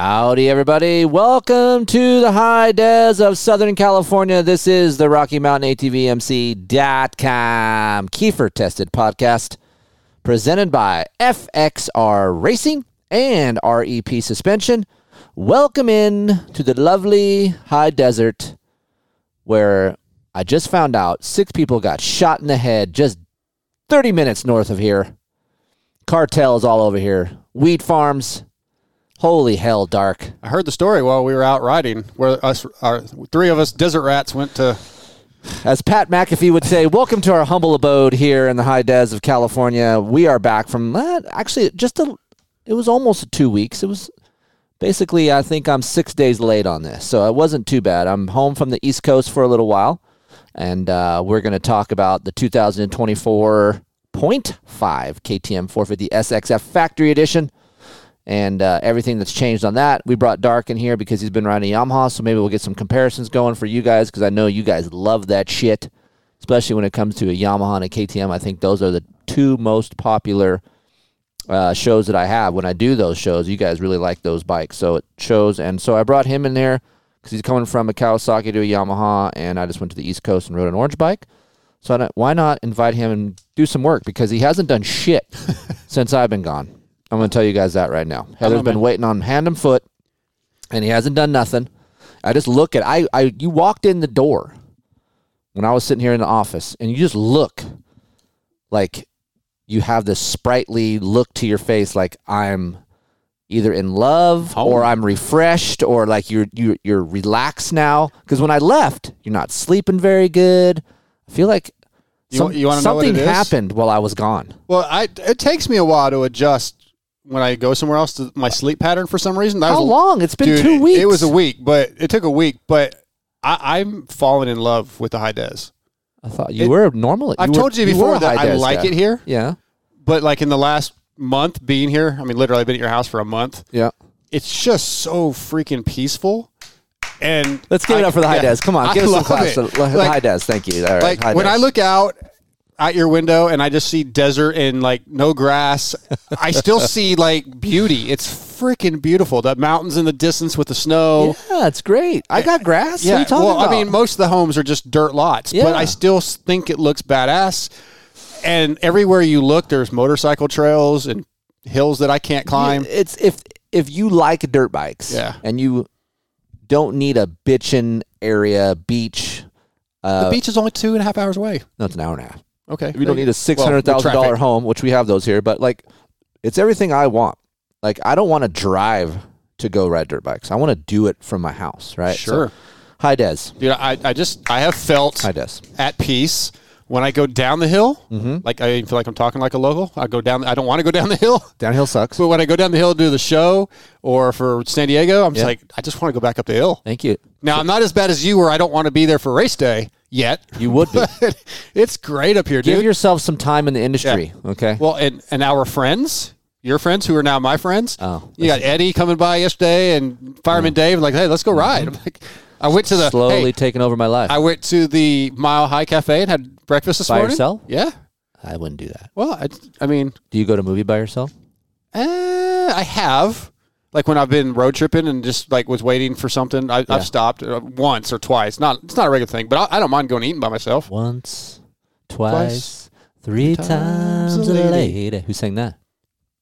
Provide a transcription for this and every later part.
Howdy, everybody. Welcome to the high des of Southern California. This is the Rocky Mountain ATVMC.com Keefer Tested Podcast presented by FXR Racing and REP Suspension. Welcome in to the lovely high desert where I just found out six people got shot in the head just 30 minutes north of here. Cartels all over here. Weed farms. Holy hell, dark. I heard the story while we were out riding, where us, our three of us desert rats went to. As Pat McAfee would say, welcome to our humble abode here in the high des of California. We are back from uh, actually just a. It was almost two weeks. It was basically, I think I'm six days late on this, so it wasn't too bad. I'm home from the East Coast for a little while, and uh, we're going to talk about the 2024.5 KTM 450 SXF Factory Edition and uh, everything that's changed on that. We brought Dark in here because he's been riding Yamaha, so maybe we'll get some comparisons going for you guys because I know you guys love that shit, especially when it comes to a Yamaha and a KTM. I think those are the two most popular uh, shows that I have. When I do those shows, you guys really like those bikes, so it shows. And so I brought him in there because he's coming from a Kawasaki to a Yamaha, and I just went to the East Coast and rode an orange bike. So I, why not invite him and do some work because he hasn't done shit since I've been gone. I'm going to tell you guys that right now. Heather's been man. waiting on hand and foot, and he hasn't done nothing. I just look at I, I you walked in the door when I was sitting here in the office, and you just look like you have this sprightly look to your face, like I'm either in love or I'm refreshed or like you're you're you're relaxed now. Because when I left, you're not sleeping very good. I feel like some- you know something happened while I was gone. Well, I it takes me a while to adjust when I go somewhere else to my sleep pattern for some reason. That How was a- long? It's been Dude, two weeks. It was a week, but it took a week. But I, I'm falling in love with the high des. I thought you It- were normally. I've told you before a that I like guy. it here, Yeah, but like in the last month being here, I mean, literally, I've been at your house for a month. yeah. It's just so freaking peaceful. And Let's give it up for the high yeah, des. Come on, I give us some claps. it. to- Like- high des. Thank you. All right, like when. I look out out your window and I just see desert and like no grass, I still see like beauty. It's freaking beautiful. The mountains in the distance with the snow. yeah, it's great. I got grass. what are Yeah, you talking well, about? I mean, most of the homes are just dirt lots, Yeah. but I still think it looks badass. And everywhere you look, there's motorcycle trails and hills that I can't climb. it's if if you like dirt bikes, Yeah. and you don't need a bitchin' area beach. Uh, the beach is only two and a half hours away. no, it's an hour and a half. Okay, We don't need a six hundred thousand dollar home, which we have those here, but like, it's everything I want. Like, I don't want to drive to go ride dirt bikes. I want to do it from my house, right? So, Sure. high des. Dude, I, I just I have felt High des. at peace when I go down the hill. Mm-hmm. Like I feel like I'm talking like a local. I go down. I don't want to go down the hill, Downhill sucks. but when I go down the hill to do the show or for San Diego, I'm just like I just want to go back up the hill. Thank you. Now I'm not as bad as you, where I don't want to be there for race day yet. You would be. It's great up here, Give dude. yourself some time in the industry, okay? well, and and our friends, your friends who are now my friends. Oh, you got Eddie coming by yesterday and Fireman Dave. Like, hey, let's go ride. I'm like, I went to the Slowly hey, taking over my life. I went to the Mile High Cafe and had breakfast this By morning. yourself? Yeah. I wouldn't do that. Well, I, I mean, Do you go to a movie by yourself? uh, I have. Like when I've been road tripping and just like was waiting for something, I, Yeah. I've stopped uh, once or twice. Not it's not a regular thing, but I, I don't mind going eating by myself. Once, twice, three times times, a lady. lady. Who sang that?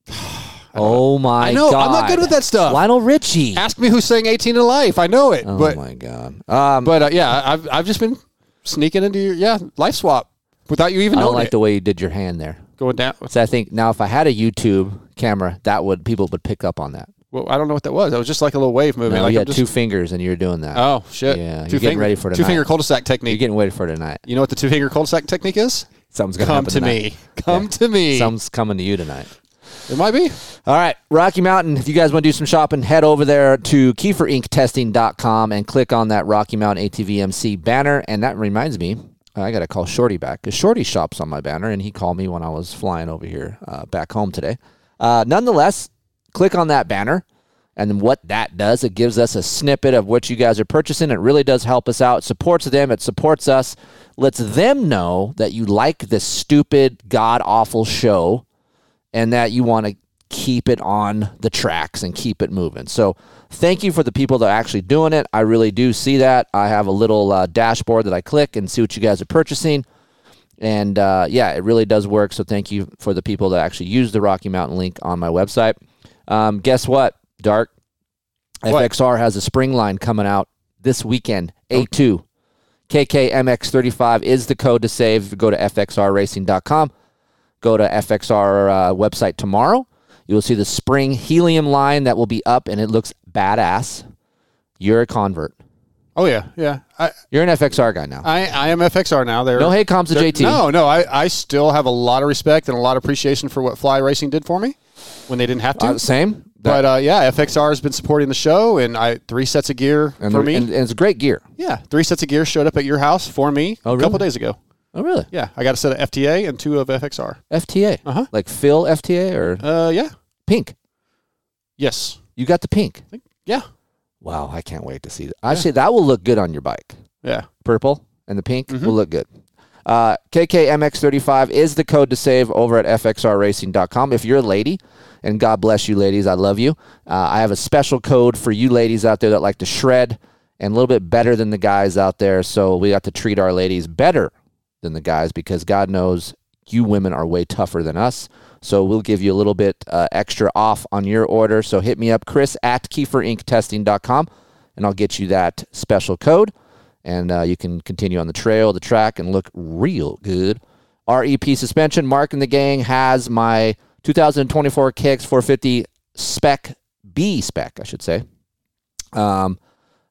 oh my I know god! I'm not good with that stuff. Lionel Richie. Ask me who sang 18 in Life. I know it, oh but my god! Um, but uh, yeah, I've I've just been sneaking into your yeah life swap without you even knowing. I don't like it. the way you did your hand there. going down. So I think now if I had a YouTube camera, that would people would pick up on that. Well, I don't know what that was. That was just like a little wave movement. No, like you had just, two fingers and you were doing that. Oh shit! Yeah, you're two getting ready for tonight. two finger cul-de-sac technique. You're getting ready for tonight. you know what the two finger cul-de-sac technique is? Something's gonna Come to tonight. me. Come to me. Something's coming to you tonight. it might be. All right, Rocky Mountain. If you guys want to do some shopping, head over there to KeeferIncTesting.com and click on that Rocky Mountain ATVMC banner. And that reminds me, I got to call Shorty back because Shorty shops on my banner, and he called me when I was flying over here uh, back home today. Uh, nonetheless, click on that banner. And what that does, it gives us a snippet of what you guys are purchasing. It really does help us out. It supports them. It supports us. Lets them know that you like this stupid, god awful show and that you want to keep it on the tracks and keep it moving. So, thank you for the people that are actually doing it. I really do see that. I have a little uh, dashboard that I click and see what you guys are purchasing. And uh, yeah, it really does work. So, thank you for the people that actually use the Rocky Mountain link on my website. Um, guess what, Dark? What? FXR has a spring line coming out this weekend, A2. KKMX35 is the code to save. Go to FXRRacing.com, go to FXR uh, website tomorrow. You will see the spring helium line that will be up, and it looks badass. You're a convert. Oh yeah, yeah. I You're an FXR guy now. I, I am FXR now. There. No hate comms to JT. No, no. I, I still have a lot of respect and a lot of appreciation for what Fly Racing did for me when they didn't have to. Uh, same. but uh, yeah, FXR has been supporting the show, and I three sets of gear and, for the- me. and, and it's great gear. yeah, three sets of gear showed up at your house for me Oh, a couple days ago. Oh, really? Yeah, I got a set of FTA and two of FXR. FTA. Uh-huh. Like Phil FTA or Uh, yeah, pink? yes, You got the pink. yeah, Wow, I can't wait to see that. Actually, that will look good on your bike. yeah. purple and the pink Mm-hmm. will look good. Uh, KKMX35 is the code to save over at FXRRacing.com. If you're a lady, and God bless you, ladies, I love you. Uh, I have a special code for you ladies out there that like to shred and a little bit better than the guys out there. So we got to treat our ladies better than the guys because God knows you women are way tougher than us. So we'll give you a little bit uh, extra off on your order. So hit me up, Chris at KeeferIncTesting.com, and I'll get you that special code and uh, you can continue on the trail, the track, and look real good. REP suspension. Mark and the gang has my 2024 KX 450 spec B spec, I should say. Um,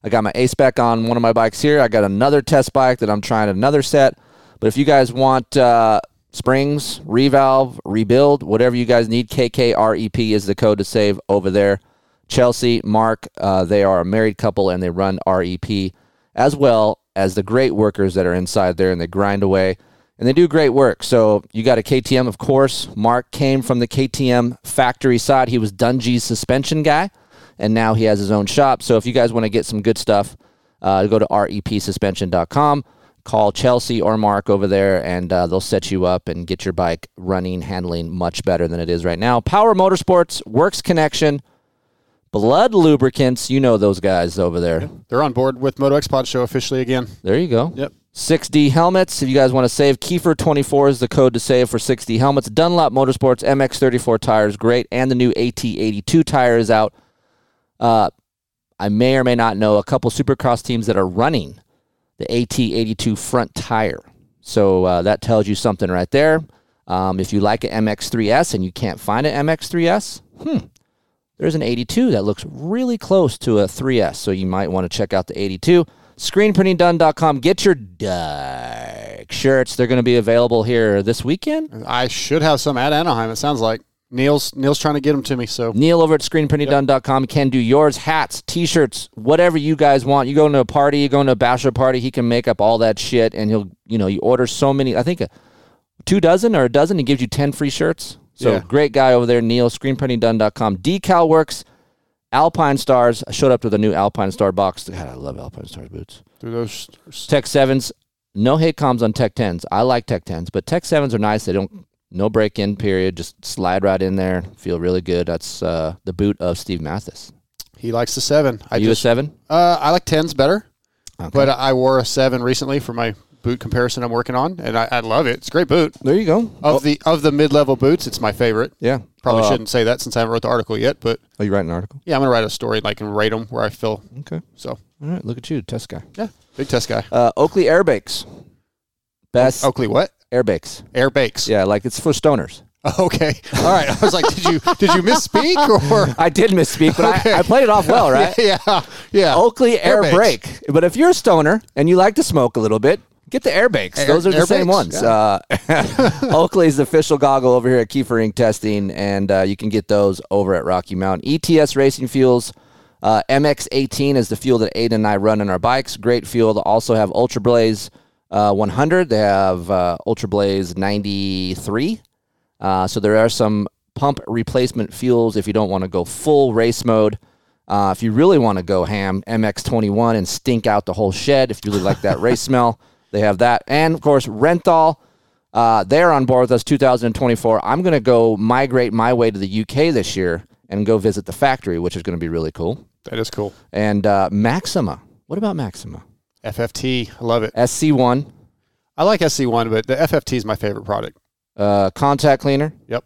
I got my A spec on one of my bikes here. I got another test bike that I'm trying another set. But if you guys want uh, springs, revalve, rebuild, whatever you guys need, KKREP is the code to save over there. Chelsea, Mark, uh, they are a married couple and they run REP as well as the great workers that are inside there and they grind away and they do great work. So you got a KTM, of course. Mark came from the KTM factory side. He was Dungey's suspension guy, and now he has his own shop. So if you guys want to get some good stuff, uh, go to repsuspension.com. Call Chelsea or Mark over there, and uh, they'll set you up and get your bike running, handling much better than it is right now. Power Motorsports, Works Connection, Blood Lubricants. You know those guys over there. They're on board with Moto X Pod Show officially again. There you go. Yep. 6D helmets. If you guys want to save, Keefer24 is the code to save for 6D helmets. Dunlop Motorsports MX34 tires, great. And the new AT82 tire is out. Uh, I may or may not know a couple supercross teams that are running the AT82 front tire. So uh, that tells you something right there. Um, if you like an MX3S and you can't find an MX3S, hmm, there's an 82 that looks really close to a 3S. So you might want to check out the 82. ScreenPrintingDone.com. Get your dark shirts. They're going to be available here this weekend. I should have some at Anaheim. It sounds like Neil's Neil's trying to get them to me. So Neil over at ScreenPrintingDone.com can do yours, hats, t-shirts, whatever you guys want. You go into a party, you go into a bachelor party, he can make up all that shit, and he'll, you know, you order so many. I think a, two dozen or a dozen, he gives you ten free shirts. So Yeah. great guy over there, Neil. ScreenPrintingDone.com. Decal Works, Alpine Stars. I showed up with a new Alpine Star box. God, I love Alpine Stars boots. through those Tech sevens, no hate comms on Tech tens. I like Tech tens, but Tech sevens are nice. They don't no break in period. Just slide right in there. Feel really good. That's uh, the boot of Steve Matthes. he likes the seven. I Are you just a seven? uh, I like tens better, Okay. but I wore a seven recently for my boot comparison I'm working on, and I, I love it. It's a great boot. there you go. Of the of the mid level boots, it's my favorite. Yeah, Probably Uh, shouldn't say that since I haven't wrote the article yet, but are you writing an article? yeah, I'm gonna write a story like and rate them where I feel. Okay. So All right. Look at you, test guy. yeah, big test guy. Uh, Oakley Airbakes. Best Oakley, what? Airbakes. Air bakes. Yeah, like it's for stoners. Okay. All right. I was like, did you did you misspeak or? I did misspeak, but Okay. I, I played it off well, right? yeah. Yeah. Oakley Air Airbakes. Brake. But if you're a stoner and you like to smoke a little bit, Get the airbags. Air- Those are the same airbags, ones. Uh, Oakley's the official goggle over here at Keefer Inc. Testing, and uh, you can get those over at Rocky Mountain. ETS Racing Fuels, uh, MX18 is the fuel that Aiden and I run in our bikes. Great fuel. They also have Ultra Blaze uh, 100. They have uh, Ultra Blaze 93. Uh, so there are some pump replacement fuels if you don't want to go full race mode. Uh, if you really want to go ham, MX21 and stink out the whole shed. If you really like that race smell, they have that. And of course, Renthal. Uh, they're on board with us 2024. I'm going to go migrate my way to the UK this year and go visit the factory, which is going to be really cool. That is cool. And uh, Maxima. What about Maxima? FFT, I love it. SC1 I like SC1, but the FFT is my favorite product. uh, contact cleaner. Yep.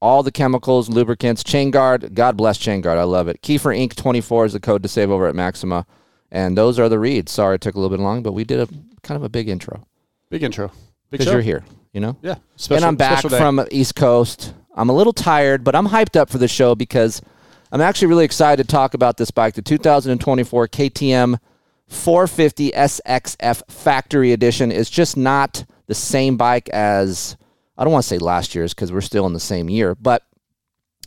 all the chemicals, lubricants, chain guard. God bless chain guard. I love it. Keefer Inc. 24 is the code to save over at Maxima. And those are the reads. Sorry it took a little bit long, but we did a kind of a big intro Big intro. Because you're here, you know? Yeah. Special, and I'm back from East Coast. I'm a little tired, but I'm hyped up for the show because I'm actually really excited to talk about this bike, the 2024 KTM 450 SXF Factory Edition. is just not the same bike as I don't want to say last year's because we're still in the same year, but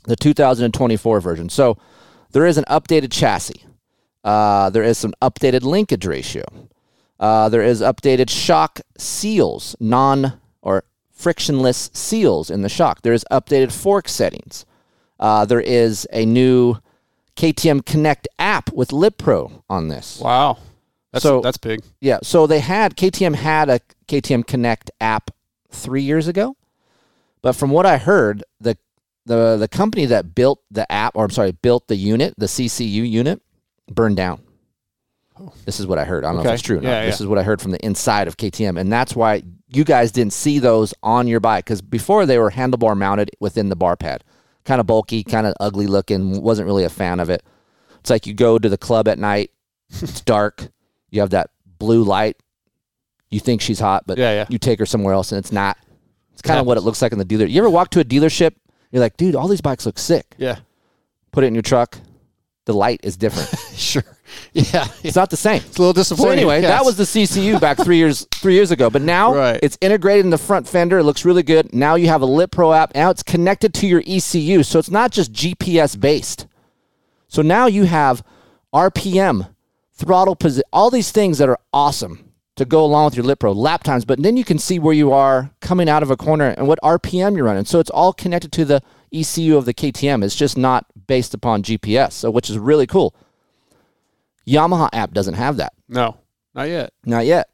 the 2024 version. So there is an updated chassis. Uh, there is some updated linkage ratio. Uh, there is updated shock seals, non or frictionless seals in the shock. There is updated fork settings. Uh, there is a new KTM Connect app with Lit Pro on this. Wow. That's, So- that's big. Yeah, so they had KTM had a KTM Connect app three years ago, but from what I heard, the the the company that built the app, or I'm sorry, built the unit, the CCU unit, burned down. Oh. This is what I heard. I don't know if it's true or not. Yeah, This yeah. is what I heard from the inside of KTM, and that's why you guys didn't see those on your bike because before they were handlebar mounted within the bar pad, kind of bulky, kind of ugly looking. Wasn't really a fan of it. It's like you go to the club at night, it's dark, you have that blue light. You think she's hot, but Yeah, yeah. you take her somewhere else and it's not. It's kind of what it looks like in the dealer. You ever walk to a dealership? You're like, dude, all these bikes look sick. Yeah. Put it in your truck. The light is different. Sure. Yeah. it's not the same. It's a little So disappointing. anyway, Yes. that was the CCU back three years three years ago. But now Right. it's integrated in the front fender. It looks really good. Now you have a Lit Pro app. Now it's connected to your ECU, so it's not just GPS based. So now you have RPM, throttle position, all these things that are awesome to go along with your Lit Pro lap times. But then you can see where you are coming out of a corner and what RPM you're running. So it's all connected to the ECU of the KTM. It's just not based upon GPS. So which is really cool. Yamaha app doesn't have that. No, not yet. Not yet.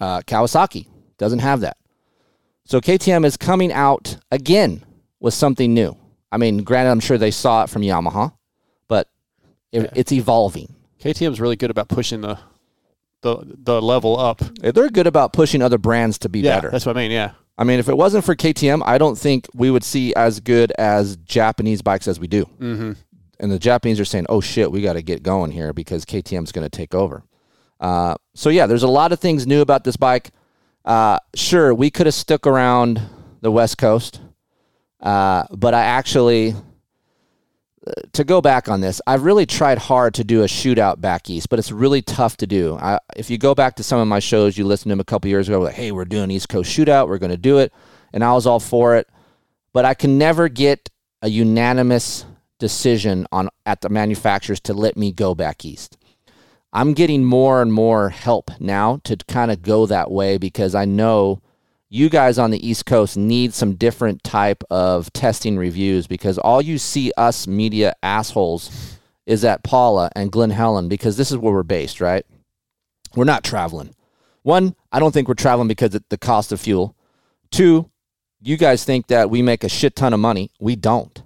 Uh, Kawasaki doesn't have that. So KTM is coming out again with something new. I mean, granted, I'm sure they saw it from Yamaha, but it, it's evolving. KTM's really good about pushing the the the level up. They're good about pushing other brands to be Yeah, better. that's what I mean. Yeah. I mean, if it wasn't for KTM, I don't think we would see as good as Japanese bikes as we do. Mm-hmm. and the Japanese are saying, "Oh shit, we got to get going here because KTM's going to take over." Uh, so yeah, there's a lot of things new about this bike. Uh, sure, we could have stuck around the West Coast, uh, but I actually, to go back on this, I've really tried hard to do a shootout back east, but it's really tough to do. I, if you go back to some of my shows, you listened to them a couple years ago, like, "Hey, we're doing East Coast shootout, we're going to do it," and I was all for it, but I can never get a unanimous decision on at the manufacturers to let me go back east. I'm getting more and more help now to kind of go that way because I know you guys on the East Coast need some different type of testing reviews because all you see us media assholes is at Pala and Glen Helen because this is where we're based, right? We're not traveling. One, I don't think we're traveling because of the cost of fuel. Two, you guys think that we make a shit ton of money. We don't.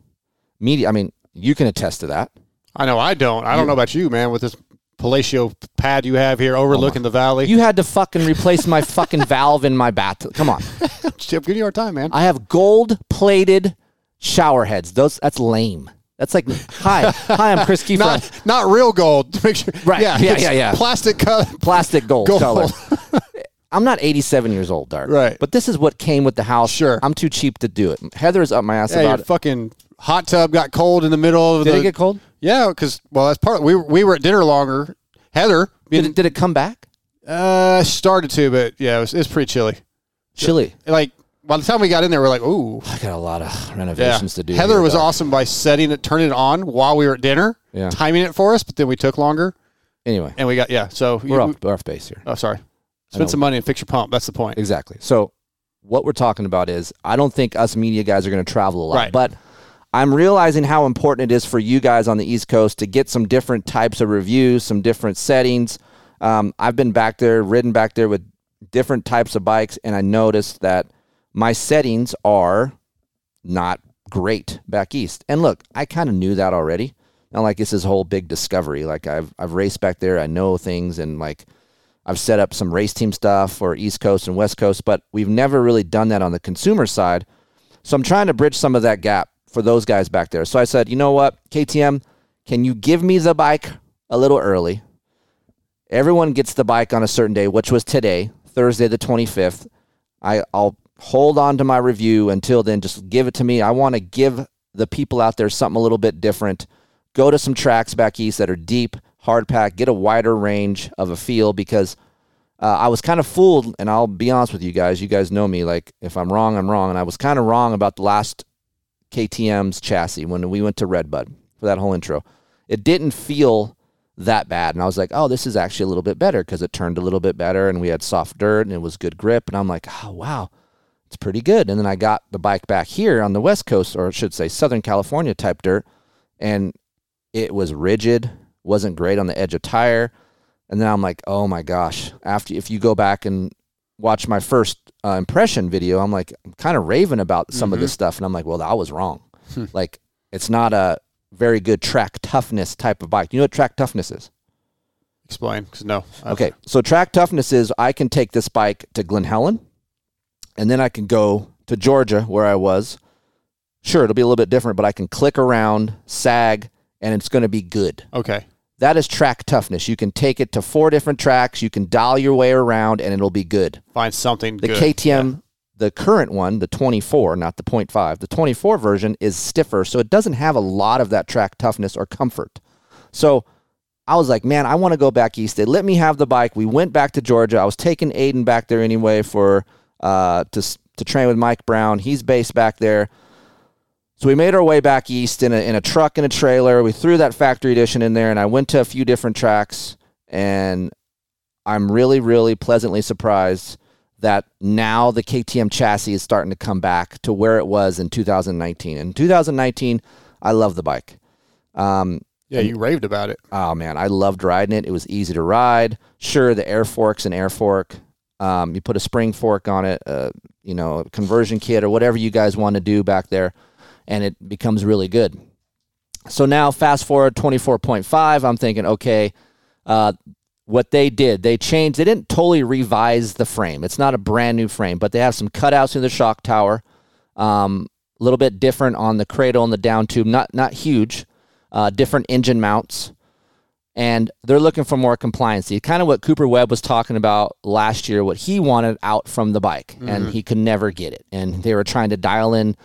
Media, I mean, you can attest to that. I know. I don't. I don't know about you, man. With this palatial pad you have here overlooking the valley, You had to fucking replace my fucking valve in my bath. Come on. Chip, give you our time, man. I have gold plated shower heads. Those that's lame. That's like hi. Hi, I'm Chris Keefer. not not real gold. To make sure. Right. Yeah. Yeah, yeah, yeah. Plastic cut. plastic gold, Gold. color. I'm not 87 years old, Dark. Right. But this is what came with the house. Sure. I'm too cheap to do it. Heather's up my ass Yeah, your about it. fucking hot tub got cold in the middle of Did the. it get cold? Yeah, because well, that's part. We we were at dinner longer. Heather, Did it, did it come back? Uh, started to, but yeah, it was, it was pretty chilly. Chilly. Like by the time we got in there, we're like, ooh, I got a lot of renovations to do. Heather here, was awesome by setting it, turning it on while we were at dinner, Yeah. timing it for us. But then we took longer, Anyway, and we got yeah. So we're off, we're off base here. Oh, sorry. know. Spend some money and fix your pump. That's the point. Exactly. So what we're talking about is I don't think us media guys are going to travel a lot, Right. but I'm realizing how important it is for you guys on the East Coast to get some different types of reviews, some different settings. Um, I've been back there, ridden back there with different types of bikes, and I noticed that my settings are not great back east. And look, I kind of knew that already. Not like this is a whole big discovery. Like I've I've raced back there, I know things, and like I've set up some race team stuff for East Coast and West Coast, but we've never really done that on the consumer side. So I'm trying to bridge some of that gap for those guys back there. So I said, you know what, KTM, can you give me the bike a little early? Everyone gets the bike on a certain day, which was today, Thursday the 25th. I, I'll hold on to my review until then. Just give it to me. I want to give the people out there something a little bit different. Go to some tracks back east that are deep, hard pack, get a wider range of a feel because uh, I was kind of fooled. And I'll be honest with you guys. You guys know me. Like, if I'm wrong, I'm wrong. And I was kind of wrong about the last KTM's chassis when we went to Redbud for that whole intro. It didn't feel that bad. And I was like, oh, this is actually a little bit better because it turned a little bit better and we had soft dirt and it was good grip. And I'm like, oh, wow, it's pretty good. And then I got the bike back here on the West Coast, or I should say Southern California type dirt, and it was rigid, wasn't great on the edge of tire. And then I'm like, oh my gosh, after if you go back and watch my first uh, impression video, I'm like, I'm kind of raving about some of this stuff. And I'm like, well, I was wrong. like, it's not a very good track toughness type of bike. You know what track toughness is? Explain, because no. Okay, so track toughness is I can take this bike to Glen Helen, and then I can go to Georgia where I was. Sure, it'll be a little bit different, but I can click around, sag, and it's going to be good. Okay. That is track toughness. You can take it to four different tracks. You can dial your way around, and it'll be good. Find something The good. KTM, the current one, the 24, not the 0.5, the 24 version is stiffer, so it doesn't have a lot of that track toughness or comfort. So I was like, man, I want to go back east. They let me have the bike. We went back to Georgia. I was taking Aiden back there anyway for uh, to to train with Mike Brown. He's based back there. So we made our way back east in a in a truck and a trailer. We threw that factory edition in there, and I went to a few different tracks. And I'm really, really pleasantly surprised that now the KTM chassis is starting to come back to where it was in 2019. In 2019, I love the bike. Um, Yeah, you raved about it. oh man, I loved riding it. It was easy to ride. Sure, the air fork's an air fork. Um, you put a spring fork on it, uh, you know, a conversion kit or whatever you guys want to do back there, and it becomes really good. So now, fast forward 24.5, I'm thinking, okay, uh, what they did, they changed, they didn't totally revise the frame. It's not a brand new frame, but they have some cutouts in the shock tower. Um, a little bit different on the cradle and the down tube, not not huge. Uh, different engine mounts, and they're looking for more compliancy. Kind of what Cooper Webb was talking about last year, what he wanted out from the bike, and he could never get it. And they were trying to dial in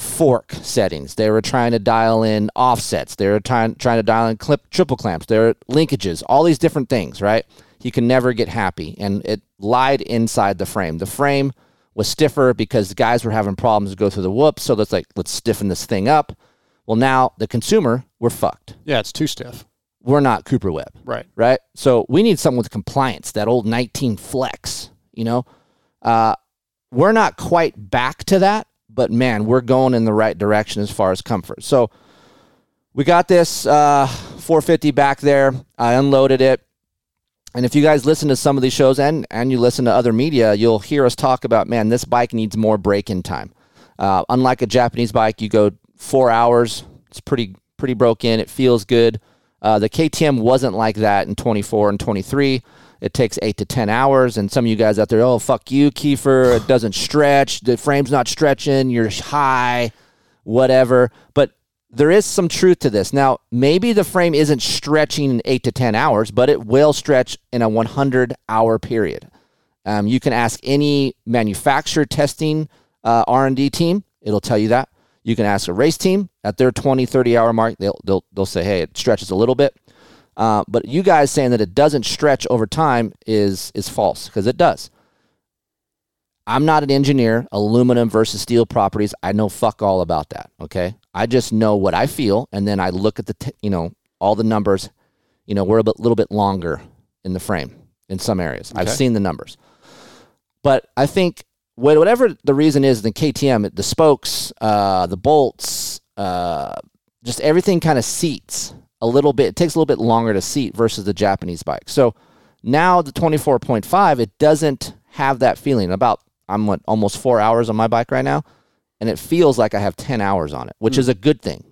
fork settings. They were trying to dial in offsets. They were trying trying to dial in clip triple clamps. There were linkages, all these different things, right? He can never get happy, and it lied inside the frame. The frame was stiffer because the guys were having problems to go through the whoops. So let's like let's stiffen this thing up. Well, now the consumer, we're fucked. Yeah, it's too stiff. We're not Cooper Webb Right. right? So we need something with compliance, that old 19 flex, you know? Uh, we're not quite back to that, but man, we're going in the right direction as far as comfort. So we got this uh, 450 back there. I unloaded it. And if you guys listen to some of these shows and, and you listen to other media, you'll hear us talk about, man, this bike needs more break-in time. Uh, unlike a Japanese bike, you go four hours. It's pretty pretty broke in. It feels good. Uh, the KTM wasn't like that in 24 and 23. It takes eight to 10 hours. And some of you guys out there, oh, fuck you, Keefer. It doesn't stretch. The frame's not stretching. You're high, whatever. But there is some truth to this. Now, maybe the frame isn't stretching in eight to 10 hours, but it will stretch in a 100 hour period. Um, you can ask any manufacturer testing uh, R&D team. It'll tell you that. You can ask a race team at their 20, 30 hour mark. They'll, they'll, they'll say, hey, it stretches a little bit. Uh, but you guys saying that it doesn't stretch over time is is false because it does. I'm not an engineer, aluminum versus steel properties. I know fuck all about that. Okay. I just know what I feel. And then I look at the, t- you know, all the numbers. You know, we're a bit, little bit longer in the frame in some areas. I've seen the numbers. But I think whatever the reason is, the KTM, the spokes, uh, the bolts, uh, just everything kind of seats a little bit. It takes a little bit longer to seat versus the Japanese bike. So now the 24.5, it doesn't have that feeling. About I'm what almost four hours on my bike right now, and it feels like I have 10 hours on it, which is a good thing.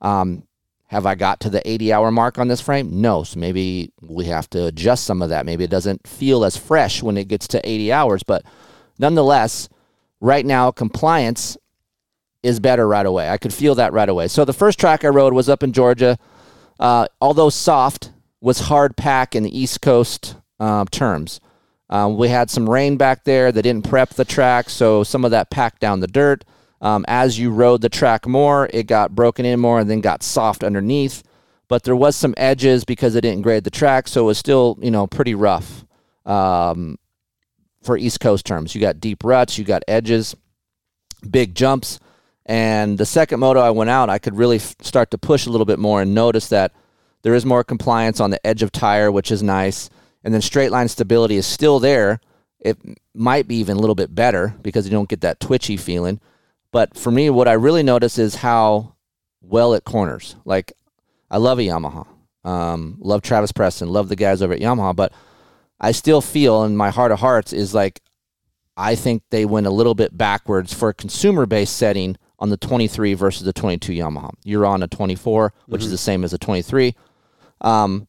Um, have I got to the 80 hour mark on this frame? No. So maybe we have to adjust some of that. Maybe it doesn't feel as fresh when it gets to 80 hours, but nonetheless, right now compliance is better right away. I could feel that right away. So the first track I rode was up in Georgia. Uh, although soft, was hard pack in the East Coast um, terms. Um, we had some rain back there. They didn't prep the track, so some of that packed down the dirt. Um, as you rode the track more, it got broken in more and then got soft underneath. But there was some edges because they didn't grade the track, so it was still you know pretty rough um, for East Coast terms. You got deep ruts, you got edges, big jumps. And the second moto I went out, I could really f- start to push a little bit more and notice that there is more compliance on the edge of tire, which is nice. And then straight line stability is still there. It might be even a little bit better because you don't get that twitchy feeling. But for me, what I really notice is how well it corners. Like, I love a Yamaha. Um, love Travis Preston. Love the guys over at Yamaha. But I still feel in my heart of hearts is like I think they went a little bit backwards for a consumer based setting on the 23 versus the 22 Yamaha. You're on a 24, which is the same as a 23. Um,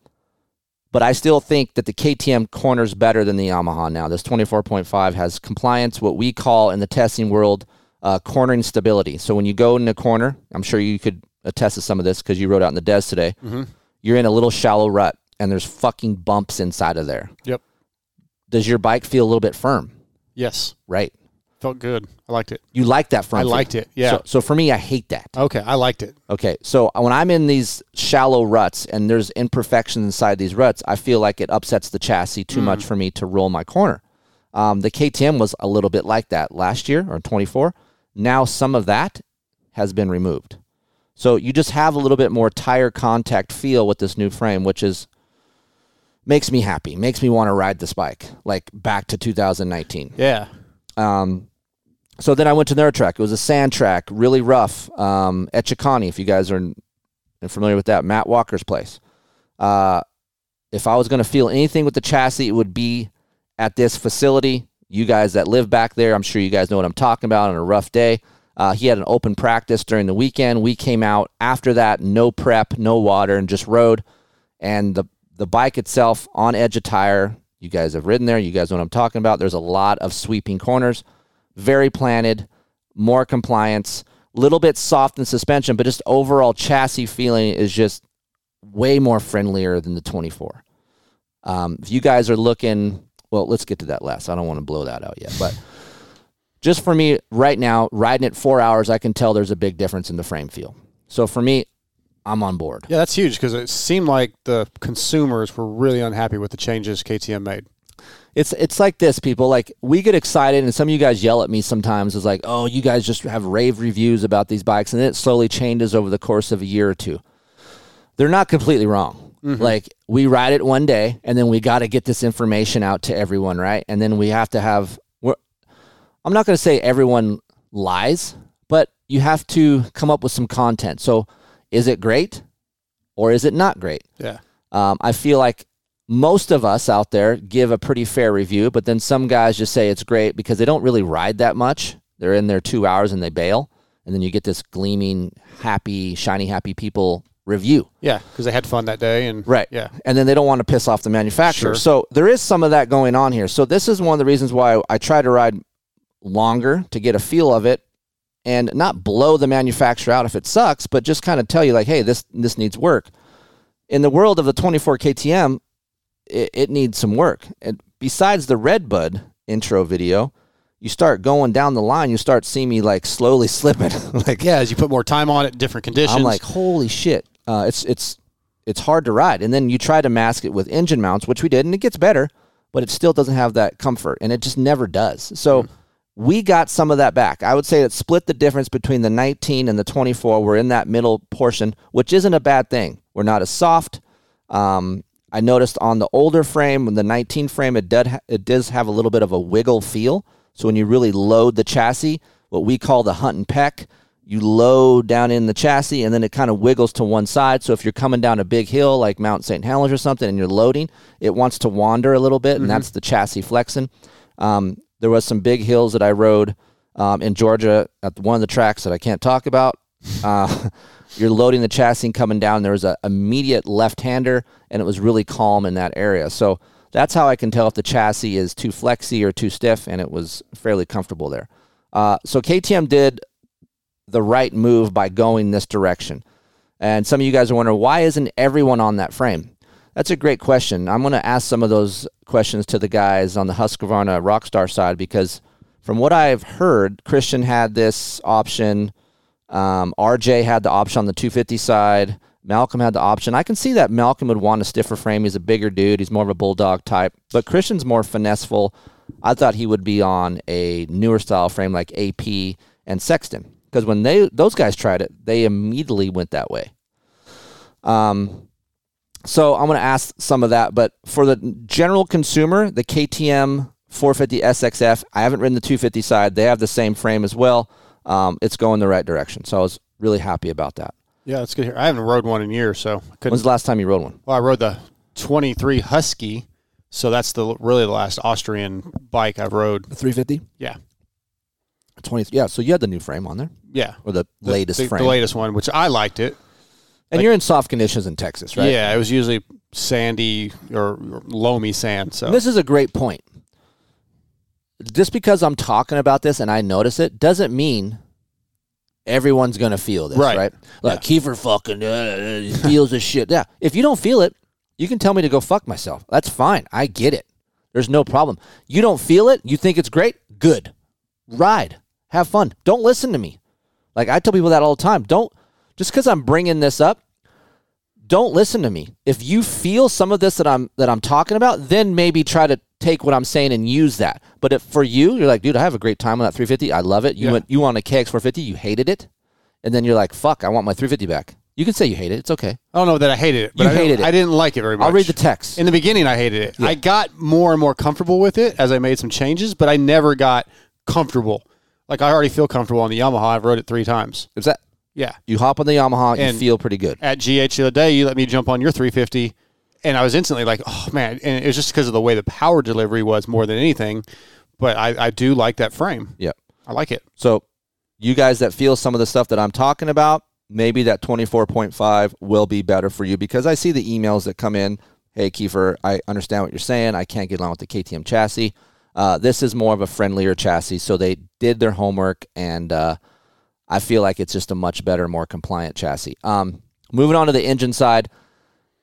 but I still think that the KTM corners better than the Yamaha now. This 24.5 has compliance, what we call in the testing world, uh, cornering stability. So when you go in a corner, I'm sure you could attest to some of this because you rode out in the des today. You're in a little shallow rut and there's fucking bumps inside of there. Yep. Does your bike feel a little bit firm? Yes. Right. Felt good. I liked it. You like that firm. I liked it, yeah. So, so for me, I hate that. Okay. I liked it. Okay, so when I'm in these shallow ruts and there's imperfections inside these ruts, I feel like it upsets the chassis too much for me to roll my corner. Um, the KTM was a little bit like that last year or 24. Now some of that has been removed. So you just have a little bit more tire contact feel with this new frame, which is makes me happy, makes me want to ride this bike like back to 2019. Yeah. Um, so then I went to their track. It was a sand track, really rough. Um, at Chicani, if you guys are familiar with that, Matt Walker's place. Uh, if I was going to feel anything with the chassis, it would be at this facility. You guys that live back there, I'm sure you guys know what I'm talking about on a rough day. Uh, he had an open practice during the weekend. We came out after that, no prep, no water, and just rode. And the the bike itself on edge of tire. You guys have ridden there. You guys know what I'm talking about. There's a lot of sweeping corners, very planted, more compliance, little bit soft in suspension, but just overall chassis feeling is just way more friendlier than the 24. Um, if you guys are looking, well, let's get to that last. I don't want to blow that out yet, but just for me right now, riding it four hours, I can tell there's a big difference in the frame feel. So for me, I'm on board. Yeah, that's huge because it seemed like the consumers were really unhappy with the changes KTM made. It's it's like this, people. Like we get excited, and some of you guys yell at me sometimes. It's like, oh, you guys just have rave reviews about these bikes, and then it slowly changes over the course of a year or two. They're not completely wrong. Like we ride it one day, and then we got to get this information out to everyone, right? And then we have to have. We're, I'm not going to say everyone lies, but you have to come up with some content. So, is it great, or is it not great? Yeah. Um, I feel like most of us out there give a pretty fair review, but then some guys just say it's great because they don't really ride that much. They're in there two hours and they bail. And then you get this gleaming, happy, shiny, happy people review. Yeah, because they had fun that day and Right. Yeah. And then they don't want to piss off the manufacturer. Sure. So there is some of that going on here. So this is one of the reasons why I try to ride longer to get a feel of it and not blow the manufacturer out if it sucks, but just kind of tell you like, hey, this this needs work. In the world of the 24 KTM, it, it needs some work. And besides the Redbud intro video, you start going down the line, you start seeing me like slowly slipping. like Yeah, as you put more time on it, different conditions. I'm like, holy shit. Uh, it's it's it's hard to ride. And then you try to mask it with engine mounts, which we did, and it gets better, but it still doesn't have that comfort, and it just never does. So we got some of that back. I would say it split the difference between the 19 and the 24. We're in that middle portion, which isn't a bad thing. We're not as soft. Um, I noticed on the older frame, the 19 frame, it did it does have a little bit of a wiggle feel. So when you really load the chassis, what we call the hunt and peck, you load down in the chassis and then it kind of wiggles to one side. So if you're coming down a big hill like Mount St. Helens or something and you're loading, it wants to wander a little bit, and that's the chassis flexing. Um, there was some big hills that I rode um, in Georgia at one of the tracks that I can't talk about. Uh, you're loading the chassis coming down. There was an immediate left-hander, and it was really calm in that area. So that's how I can tell if the chassis is too flexy or too stiff, and it was fairly comfortable there. Uh, so KTM did the right move by going this direction. And some of you guys are wondering why isn't everyone on that frame? That's a great question. I'm going to ask some of those questions to the guys on the Husqvarna Rockstar side because from what I've heard, Christian had this option. Um, RJ had the option on the 250 side. Malcolm had the option. I can see that Malcolm would want a stiffer frame. He's a bigger dude. He's more of a bulldog type. But Christian's more finesseful. I thought he would be on a newer style frame like AP and Sexton because when they those guys tried it, they immediately went that way. Um, so I'm going to ask some of that, but for the general consumer, the KTM 450 SXF, I haven't ridden the 250 side. They have the same frame as well. Um, it's going the right direction, so I was really happy about that. Yeah, that's good. hear. I haven't rode one in years, so I couldn't. When's the last time you rode one? Well, I rode the 23 Husky, so that's the really the last Austrian bike I've rode. 350. Yeah, 20. Yeah, so you had the new frame on there, yeah, or the, The- latest the, frame, the latest one, which I liked it. and you're in soft conditions in Texas, right? Yeah, it was usually sandy or, or loamy sand. So And this is a great point. Just because I'm talking about this and I notice it doesn't mean everyone's going to feel this, right? Right. Like Keefer fucking uh, feels this shit. Yeah. If you don't feel it, you can tell me to go fuck myself. That's fine. I get it. There's no problem. You don't feel it. You think it's great. Good. Ride. Have fun. Don't listen to me. Like I tell people that all the time. Don't just because I'm bringing this up don't listen to me. If you feel some of this that I'm that I'm talking about, then maybe try to take what I'm saying and use that. But if for you, you're like, dude, I have a great time on that 350. I love it. You Yeah. went you on a KX 450, you hated it, and then you're like, fuck, I want my 350 back. You can say you hate it. It's okay. I don't know that I hated it, but You I hated it. I didn't like it very much. I'll read the text. In the beginning, I hated it. Yeah. I got more and more comfortable with it as I made some changes, but I never got comfortable. Like I already feel comfortable on the Yamaha. I've rode it three times. Is that Yeah. you hop on the Yamaha, and you feel pretty good. At GH the other day, you let me jump on your 350, and I was instantly like, oh man! And it was just because of the way the power delivery was more than anything. But I, I do like that frame. Yep. I like it. So, you guys that feel some of the stuff that I'm talking about, maybe that 24.5 will be better for you because I see the emails that come in. Hey, Keefer, I understand what you're saying. I can't get along with the KTM chassis. Uh, this is more of a friendlier chassis. So, they did their homework, and uh, I feel like it's just a much better, more compliant chassis. Um, moving on to the engine side,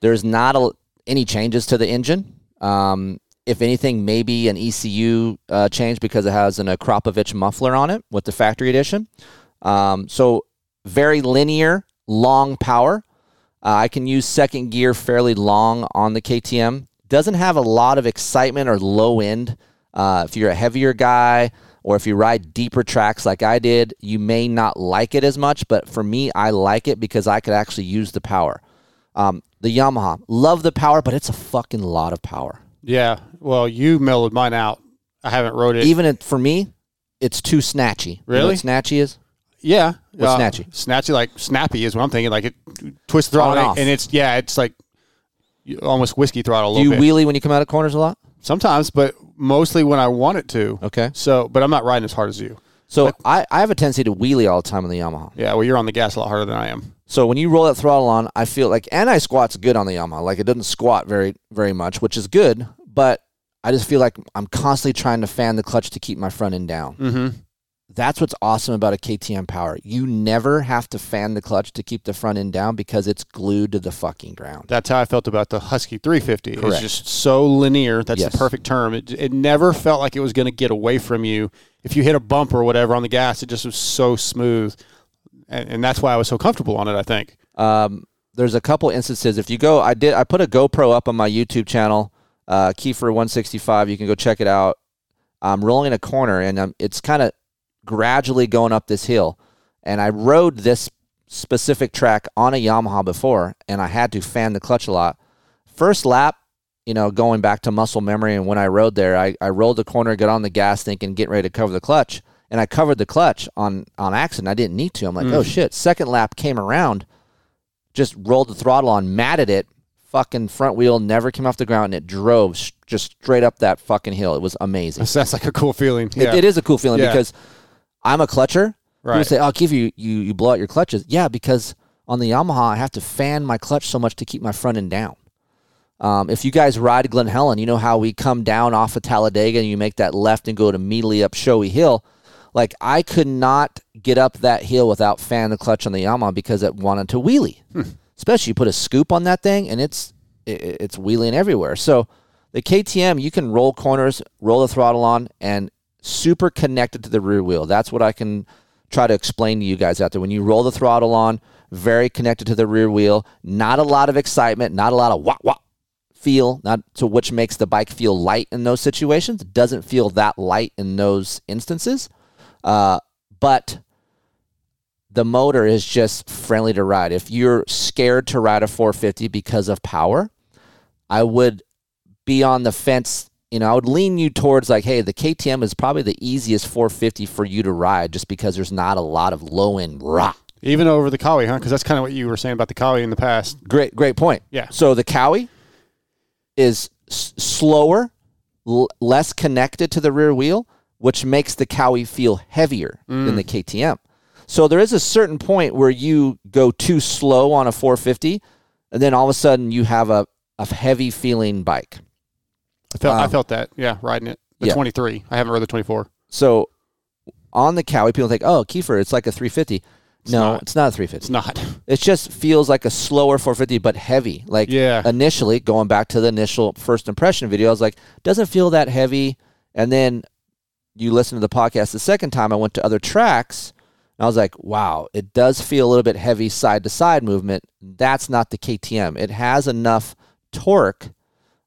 there's not a, any changes to the engine. Um, if anything, maybe an ECU uh, change because it has an Akrapovic muffler on it with the factory edition. Um, so very linear, long power. Uh, I can use second gear fairly long on the KTM. Doesn't have a lot of excitement or low end. Uh, if you're a heavier guy or if you ride deeper tracks like I did, you may not like it as much. But for me, I like it because I could actually use the power. Um, the Yamaha, love the power, but it's a fucking lot of power. Yeah. Well, you mellowed mine out. I haven't rode it. Even it, for me, it's too snatchy. You know Really? what snatchy is? Yeah, What's snatchy? Snatchy, like snappy, is what I'm thinking. Like it twists the throttle, and and, off. and it's yeah, it's like almost whiskey throttle a Do you bit. wheelie when you come out of corners a lot? Sometimes, but mostly when I want it to. Okay. So, but I'm not riding as hard as you. So I, I have a tendency to wheelie all the time on the Yamaha. Yeah, well, you're on the gas a lot harder than I am. So when you roll that throttle on, I feel like, and I squat's good on the Yamaha. Like it doesn't squat very, very much, which is good. But I just feel like I'm constantly trying to fan the clutch to keep my front end down. Mm-hmm. That's what's awesome about a KTM Power. You never have to fan the clutch to keep the front end down because it's glued to the fucking ground. That's how I felt about the Husky 350. Correct. It's just so linear. That's Yes. the perfect term. It, it never felt like it was going to get away from you. If you hit a bump or whatever on the gas, it just was so smooth. And, and that's why I was so comfortable on it, I think. Um, there's a couple instances. If you go, I did. I put a GoPro up on my YouTube channel, uh, Keefer 165. You can go check it out. I'm rolling in a corner, and um, it's kind of gradually going up this hill. And I rode this specific track on a Yamaha before, and I had to fan the clutch a lot. First lap, you know, going back to muscle memory, and when I rode there, I, I rolled the corner, got on the gas, thinking getting ready to cover the clutch, and I covered the clutch on on accident. I didn't need to. I'm like, mm. oh shit. Second lap came around, just rolled the throttle on, matted it, fucking front wheel never came off the ground, and it drove s- just straight up that fucking hill. It was amazing. That's like a cool feeling. It- it is a cool feeling Yeah. because I'm a clutcher. People Right. say, "Oh, Keith, you, you you blow out your clutches." Yeah, because on the Yamaha, I have to fan my clutch so much to keep my front end down. Um, if you guys ride Glen Helen, you know how we come down off of Talladega and you make that left and go to immediately up Showy Hill. Like I could not get up that hill without fanning the clutch on the Yamaha because it wanted to wheelie. Especially you put a scoop on that thing and it's it, it's wheeling everywhere. So the KTM, you can roll corners, roll the throttle on, and super connected to the rear wheel. That's what I can try to explain to you guys out there. When you roll the throttle on, very connected to the rear wheel. Not a lot of excitement, not a lot of wah wah feel, not to which makes the bike feel light in those situations. It doesn't feel that light in those instances, uh, but the motor is just friendly to ride. If you're scared to ride a 450 because of power, I would be on the fence. You know, I would lean you towards like, hey, the KTM is probably the easiest 450 for you to ride just because there's not a lot of low end rock. Even over the Kawi, huh? Because that's kind of what you were saying about the Kawi in the past. Great, great point. Yeah. So the Kawi is s- slower, l- less connected to the rear wheel, which makes the Kawi feel heavier than the mm. KTM. So there is a certain point where you go too slow on a 450, and then all of a sudden you have a, a heavy feeling bike. I felt, I Um, felt that. Yeah, riding it. The yeah. 23. I haven't rode the 24. So on the Kawi, people think, oh, Keefer, it's like a 350. no, not. it's not a 350. It's not. It just feels like a slower 450, but heavy. Like Yeah. initially, going back to the initial first impression video, I was like, doesn't feel that heavy. And then you listen to the podcast the second time, I went to other tracks, and I was like, wow, it does feel a little bit heavy side to side movement. That's not the KTM. It has enough torque,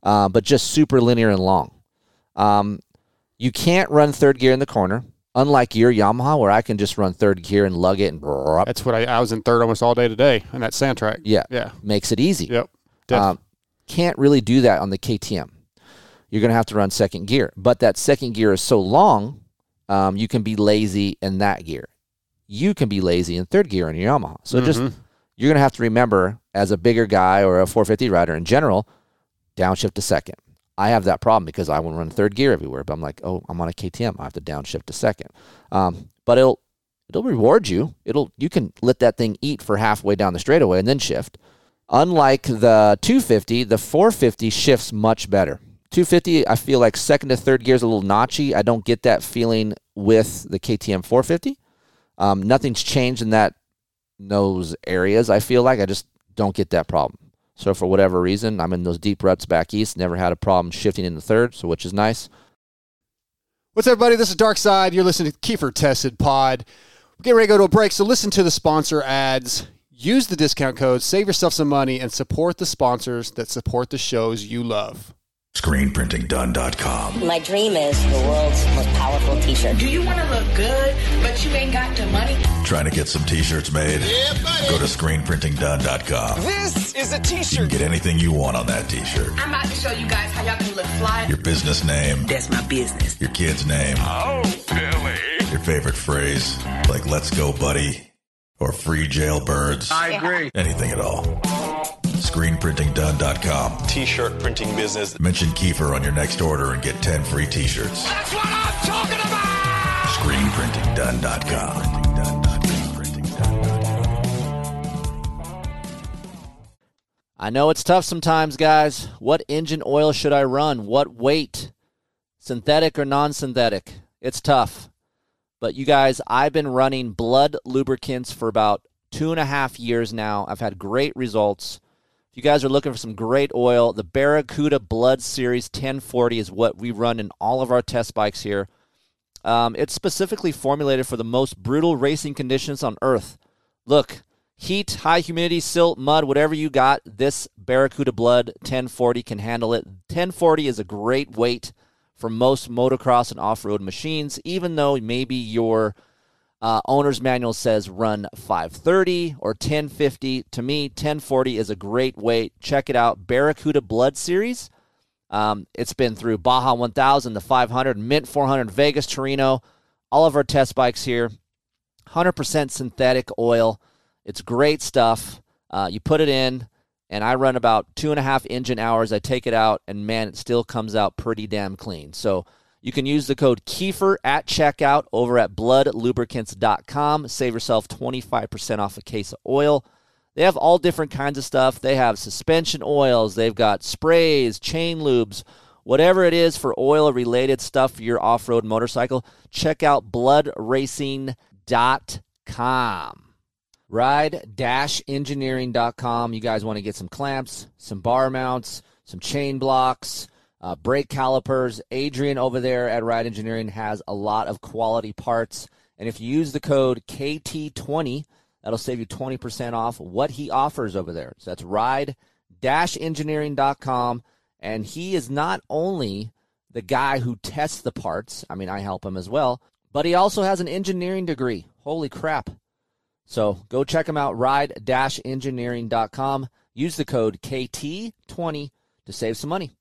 uh, but just super linear and long. Um, you can't run third gear in the corner. Unlike your Yamaha, where I can just run third gear and lug it and That's what I, I was in third almost all day today on that sand track. yeah, Yeah. makes it easy. Yep. Um, can't really do that on the KTM. You're going to have to run second gear, but that second gear is so long, um, you can be lazy in that gear. You can be lazy in third gear in your Yamaha. So just Mhm. you're going to have to remember, as a bigger guy or a 450 rider in general, downshift to second. I have that problem because I want to run third gear everywhere, but I'm like, oh, I'm on a KTM. I have to downshift to second. Um, but it'll it'll reward you. It'll you can let that thing eat for halfway down the straightaway and then shift. Unlike the 250, the 450 shifts much better. 250, I feel like second to third gear is a little notchy. I don't get that feeling with the KTM 450. Um, nothing's changed in that those areas. I feel like I just don't get that problem. So for whatever reason, I'm in those deep ruts back east. Never had a problem shifting in the third, so which is nice. What's up, everybody? This is Dark Side. You're listening to Keefer Tested Pod. We're getting ready to go to a break, so listen to the sponsor ads. Use the discount code, save yourself some money, and support the sponsors that support the shows you love. ScreenPrintingDone.com. My dream is the world's most powerful t-shirt. Do you want to look good, but you ain't got the money? Trying to get some t-shirts made? Go to ScreenPrintingDone.com. This is a t-shirt. You can get anything you want on that t-shirt. I'm about to show you guys how y'all can look fly. Your business name, That's my business. your kid's name, Oh, Billy. your favorite phrase, like let's go buddy, or free jailbirds, I agree. anything at all. ScreenPrintingDone.com. T-shirt printing business. Mention Keefer on your next order and get 10 free t-shirts. That's what I'm talking about. ScreenPrintingDone.com. I know it's tough sometimes, guys. What engine oil should I run? What weight? Synthetic or non synthetic? It's tough. But you guys, I've been running Blud Lubricants for about two and a half years now. I've had great results. If you guys are looking for some great oil, the Barracuda Blud Series 1040 is what we run in all of our test bikes here. Um, it's specifically formulated for the most brutal racing conditions on Earth. Look, Heat, high humidity, silt, mud, whatever you got, this Barracuda Blud 1040 can handle it. 1040 is a great weight for most motocross and off road machines, even though maybe your uh, owner's manual says run 530 or 1050. To me, 1040 is a great weight. Check it out. Barracuda Blud Series. Um, it's been through Baja 1000, the 500, Mint 400, Vegas, Torino, all of our test bikes here. 100% synthetic oil. It's great stuff. Uh, you put it in, and I run about two and a half engine hours. I take it out, and man, it still comes out pretty damn clean. So you can use the code Keefer at checkout over at bludlubricants.com. Save yourself 25% off a case of oil. They have all different kinds of stuff. They have suspension oils, they've got sprays, chain lubes, whatever it is for oil related stuff for your off road motorcycle. Check out bloodracing.com. Ride engineering.com. You guys want to get some clamps, some bar mounts, some chain blocks, uh, brake calipers. Adrian over there at Ride Engineering has a lot of quality parts. And if you use the code KT20, that'll save you 20% off what he offers over there. So that's ride engineering.com. And he is not only the guy who tests the parts, I mean, I help him as well, but he also has an engineering degree. Holy crap. So go check him out, ride engineering.com. Use the code KT20 to save some money.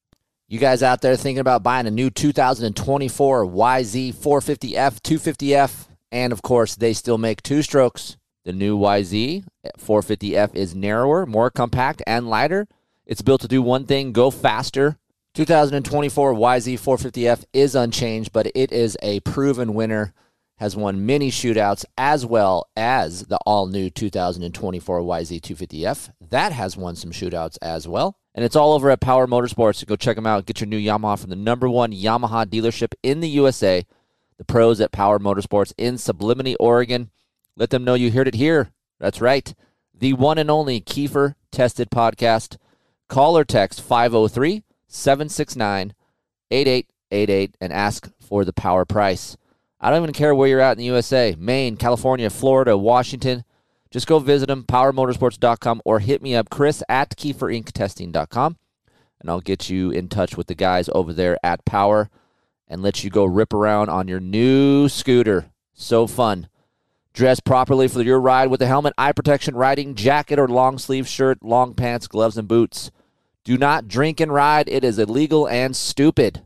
You guys out there thinking about buying a new 2024 YZ 450F, 250F, and of course, they still make two strokes. The new YZ 450F is narrower, more compact, and lighter. It's built to do one thing go faster. 2024 YZ 450F is unchanged, but it is a proven winner. Has won many shootouts as well as the all new 2024 YZ 250F. That has won some shootouts as well. And it's all over at Power Motorsports. So go check them out. Get your new Yamaha from the number one Yamaha dealership in the USA, the pros at Power Motorsports in Sublimity, Oregon. Let them know you heard it here. That's right. The one and only Keefer Tested Podcast. Call or text 503 769 8888 and ask for the power price. I don't even care where you're at in the USA Maine, California, Florida, Washington. Just go visit them, powermotorsports.com, or hit me up, Chris at KeeferIncTesting.com, and I'll get you in touch with the guys over there at Power and let you go rip around on your new scooter. So fun. Dress properly for your ride with a helmet, eye protection, riding jacket, or long sleeve shirt, long pants, gloves, and boots. Do not drink and ride. It is illegal and stupid.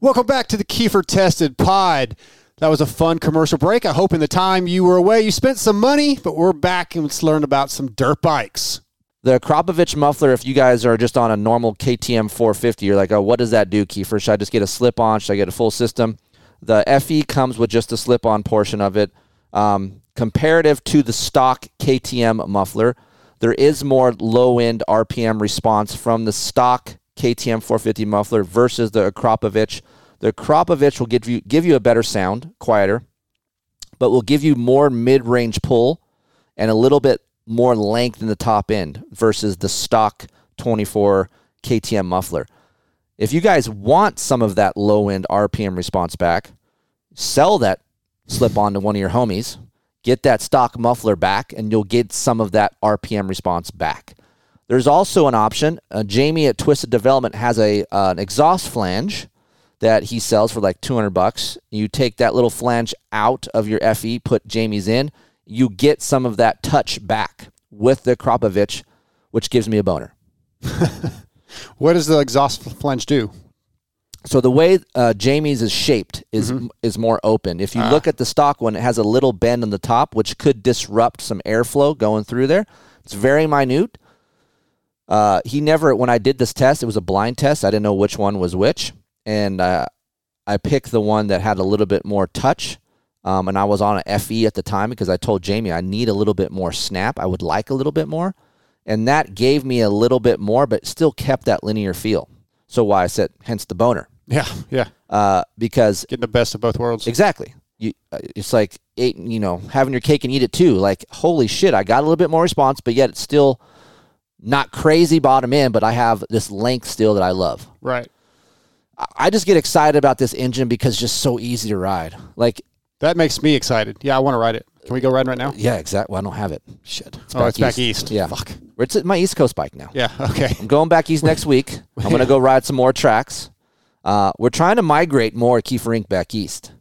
Welcome back to the Keefer Tested Pod. That was a fun commercial break. I hope in the time you were away you spent some money, but we're back and let's learn about some dirt bikes. The Kropovich muffler, if you guys are just on a normal KTM 450, you're like, oh, what does that do, Keefer? Should I just get a slip on? Should I get a full system? The FE comes with just a slip on portion of it. Um, comparative to the stock KTM muffler, there is more low end RPM response from the stock KTM 450 muffler versus the Akrapovic. The Akrapovic will give you give you a better sound, quieter, but will give you more mid range pull and a little bit more length in the top end versus the stock 24 KTM muffler. If you guys want some of that low end RPM response back, sell that slip on to one of your homies, get that stock muffler back, and you'll get some of that RPM response back. There's also an option. Uh, Jamie at Twisted Development has a uh, an exhaust flange that he sells for like 200 bucks. You take that little flange out of your FE, put Jamie's in, you get some of that touch back with the Kropovich, which gives me a boner. What does the exhaust flange do? So the way uh, Jamie's is shaped is is more open. If you look at the stock one, it has a little bend on the top, which could disrupt some airflow going through there. It's very minute. Uh, he never, when I did this test, it was a blind test. I didn't know which one was which, and uh, I picked the one that had a little bit more touch. Um, and I was on a FE at the time because I told Jamie I need a little bit more snap. I would like a little bit more, and that gave me a little bit more, but still kept that linear feel. So why I said, hence the boner, Yeah, yeah. uh, because Getting the best of both worlds. Exactly. You, uh, it's like eight, you know, having your cake and eat it too. Like, holy shit, I got a little bit more response, but yet it's still not crazy bottom end, but I have this length still that I love. Right. I- just get excited about this engine because it's just so easy to ride. Like, That makes me excited. Yeah, I want to ride it. Can we go riding right now? Yeah, exactly. Well, I don't have it. Shit. oh, it's back east. Yeah. Fuck. It's at my East Coast bike now. Yeah. Okay. I'm going back east next week. I'm going to go ride some more tracks. Uh, we're trying to migrate more Keefer Inc. back east.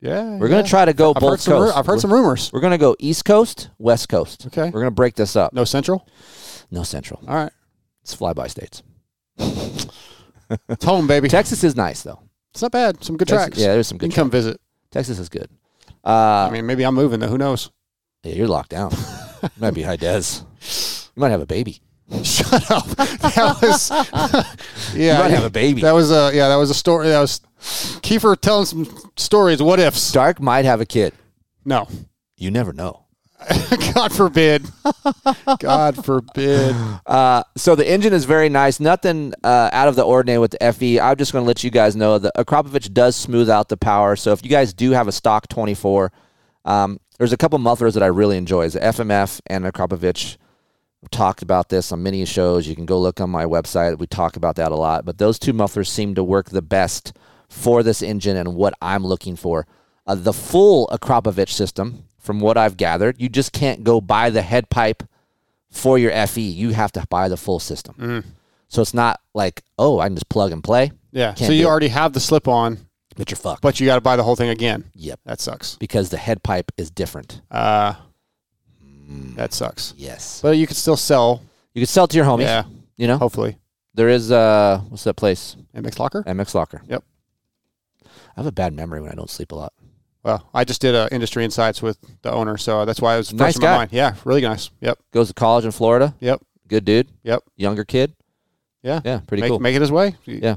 Yeah. We're going to try to go I've both heard some. ru- I've heard we're, some rumors. We're going to go East Coast, West Coast. Okay. We're going to break this up. No central. No Central. All right. It's flyby states. It's home, baby. Texas is nice though. It's not bad. Some good Texas- tracks. yeah, there's some You good can come visit. Texas is good. Uh, I mean, maybe I'm moving though. Who knows? yeah, you're locked down. you might be high des. You might have a baby. Shut up. That was. yeah. You might have a baby. That was a. Yeah. That was a story. That was Keefer telling some stories. What ifs? Dark might have a kid. No. You never know. God forbid. God forbid. Uh, so the engine is very nice. Nothing uh, out of the ordinary with the FE. I'm just going to let you guys know that Akrapovic does smooth out the power. So if you guys do have a stock 24, um, there's a couple mufflers that I really enjoy. Is the FMF and Akrapovic. We've talked about this on many shows. You can go look on my website. We talk about that a lot. But those two mufflers seem to work the best for this engine and what I'm looking for. Uh, the full Akrapovic system, from what I've gathered, you just can't go buy the head pipe for your FE. You have to buy the full system. So it's not like, oh, I can just plug and play, Yeah. Can't so you do it. already have the slip on, but you're fucked. but you got to buy the whole thing again. yep. That sucks. Because the head pipe is different. Uh, that sucks. Yes. But you could still sell. You could sell to your homies. Yeah. You know, Hopefully. there is, uh, what's that place? MX Locker. MX Locker. Yep. I have a bad memory when I don't sleep a lot. Well, I just did uh, industry insights with the owner, so that's why it was first Nice in guy. mind. Yeah, really nice. Yep. Goes to college in Florida. Yep. Good dude. Yep. Younger kid. Yeah. Yeah, pretty make, cool. Make it his way. Yeah.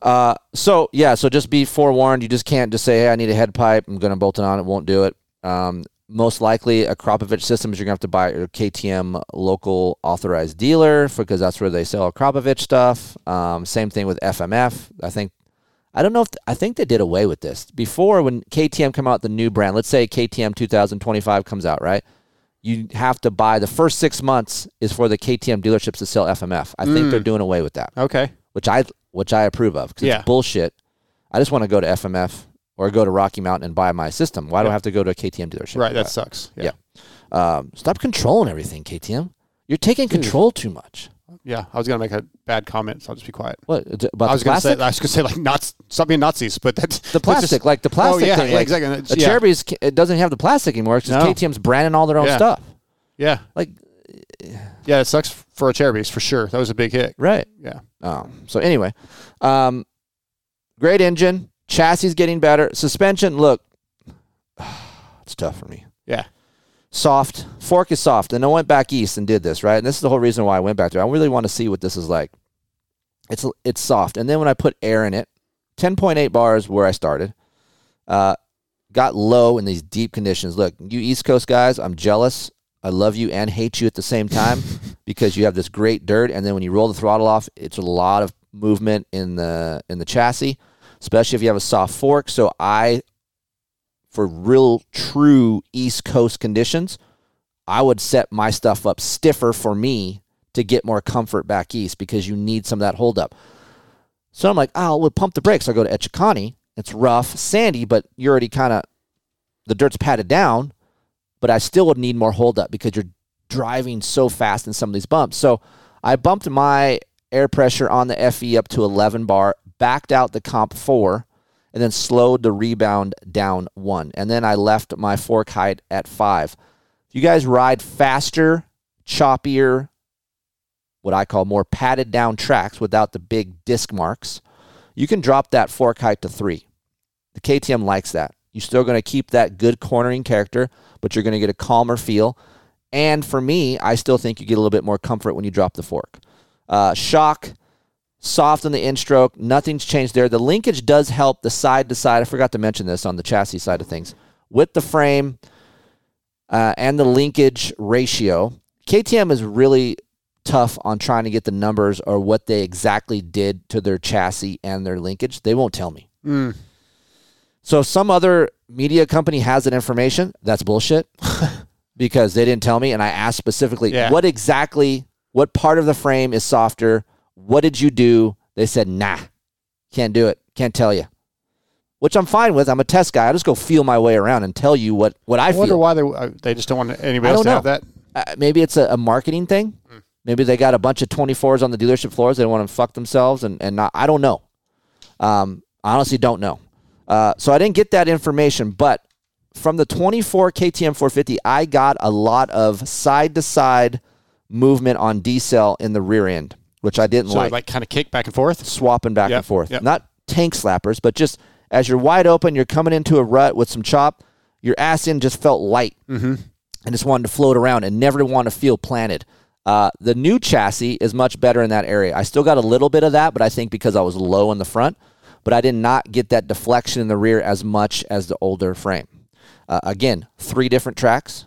Uh, so yeah, so just be forewarned. You just can't just say, "Hey, I need a head pipe. I'm going to bolt it on." It won't do it. Um, most likely, Akrapovic systems you're going to have to buy a KTM local authorized dealer because that's where they sell Kropovich stuff. Um, same thing with FMF. I think I don't know if I think they did away with this before when KTM come out the new brand. Let's say KTM 2025 comes out, right? You have to buy the first six months is for the KTM dealerships to sell FMF. I think they're doing away with that Okay. which I which I approve of because Yeah. it's bullshit. I just want to go to FMF or go to Rocky Mountain and buy my system. Why do I have to go to a KTM dealership? Right. That sucks. Yeah. Yeah. Um, stop controlling everything, KTM. You're taking control too much. Yeah. I was gonna make a bad comment, so I'll just be quiet. What about I was the gonna plastic? say I was gonna say like not stop being Nazis, but that's the plastic, like the plastic Oh yeah, thing. yeah, like, exactly. The yeah. Cherubies, ca- it doesn't have the plastic anymore because No. KTM's branding all their own Yeah. stuff. Yeah. Like, Yeah. It sucks for Acerbis for sure. That was a big hit. right? Yeah. Um, so anyway, um, great engine, chassis is getting better, suspension. Look, it's tough for me. Yeah. Soft. Fork is soft. And I went back east and did this, right? And this is the whole reason why I went back there. I really want to see what this is like. It's it's soft. And then when I put air in it, 10.8 bars where I started. Uh, got low in these deep conditions. Look, you East Coast guys, I'm jealous. I love you and hate you at the same time because you have this great dirt and then when you roll the throttle off, it's a lot of movement in the in the chassis, especially if you have a soft fork. So I for real true East Coast conditions, I would set my stuff up stiffer for me to get more comfort back east because you need some of that hold up. So I'm like, oh, we'll pump the brakes. I'll go to Echeconnee. It's rough, sandy, but you're already kind of the dirt's patted down, but I still would need more hold up because you're driving so fast in some of these bumps. So I bumped my air pressure on the FE up to 11 bar, backed out the comp 4, and then slowed the rebound down 1. And then I left my fork height at 5. If you guys ride faster, choppier, what I call more padded down tracks without the big disc marks, you can drop that fork height to 3. The KTM likes that. You're still going to keep that good cornering character, but you're going to get a calmer feel. And for me, I still think you get a little bit more comfort when you drop the fork. Uh, shock, soft on the in stroke. Nothing's changed there. The linkage does help the side to side. I forgot to mention this on the chassis side of things. With the frame uh, and the linkage ratio, KTM is really tough on trying to get the numbers or what they exactly did to their chassis and their linkage. They won't tell me. Mm. So if some other media company has that information, that's bullshit because they didn't tell me. And I asked specifically, Yeah. what exactly, what part of the frame is softer? What did you do? They said, nah, can't do it. Can't tell you. which I'm fine with. I'm a test guy. I just go feel my way around and tell you what what I, I wonder feel. why they uh, they just don't want anybody else to have know. that. uh, maybe it's a, a marketing thing. Maybe they got a bunch of 24s on the dealership floors. They want to fuck themselves and, and not, I don't know. Um, I honestly don't know. Uh, so I didn't get that information, but from the 24 KTM 450, I got a lot of side to side movement on decel in the rear end, which I didn't So like. like, kind of kick back and forth. Swapping back Yep, and forth. yep. Not tank slappers, but just as you're wide open, you're coming into a rut with some chop, your ass end just felt light Mm-hmm. and just wanted to float around and never want to feel planted. Uh, the new chassis is much better in that area. I still got a little bit of that, but I think because I was low in the front, but I did not get that deflection in the rear as much as the older frame. Uh, again, three different tracks,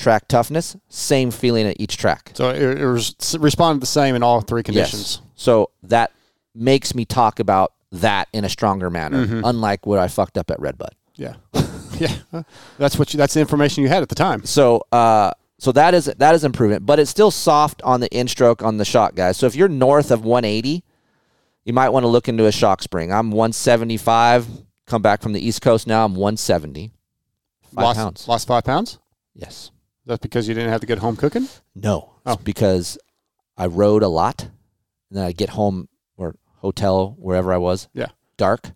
track toughness, same feeling at each track. So it, it was responded the same in all three conditions. Yes. So that makes me talk about that in a stronger manner, Mm-hmm. unlike what I fucked up at Redbud. Yeah, yeah. That's what you, that's the information you had at the time. So uh so that is that is improvement, but it's still soft on the in stroke on the shock, guys. So if you're north of 180, you might want to look into a shock spring. I'm 175. Come back from the East Coast now. I'm 170. Five lost, pounds. Lost five pounds. Yes. That's because you didn't have to get home cooking. No. Oh. It's because I rode a lot, and then I get home or hotel wherever I was. Yeah. Dark.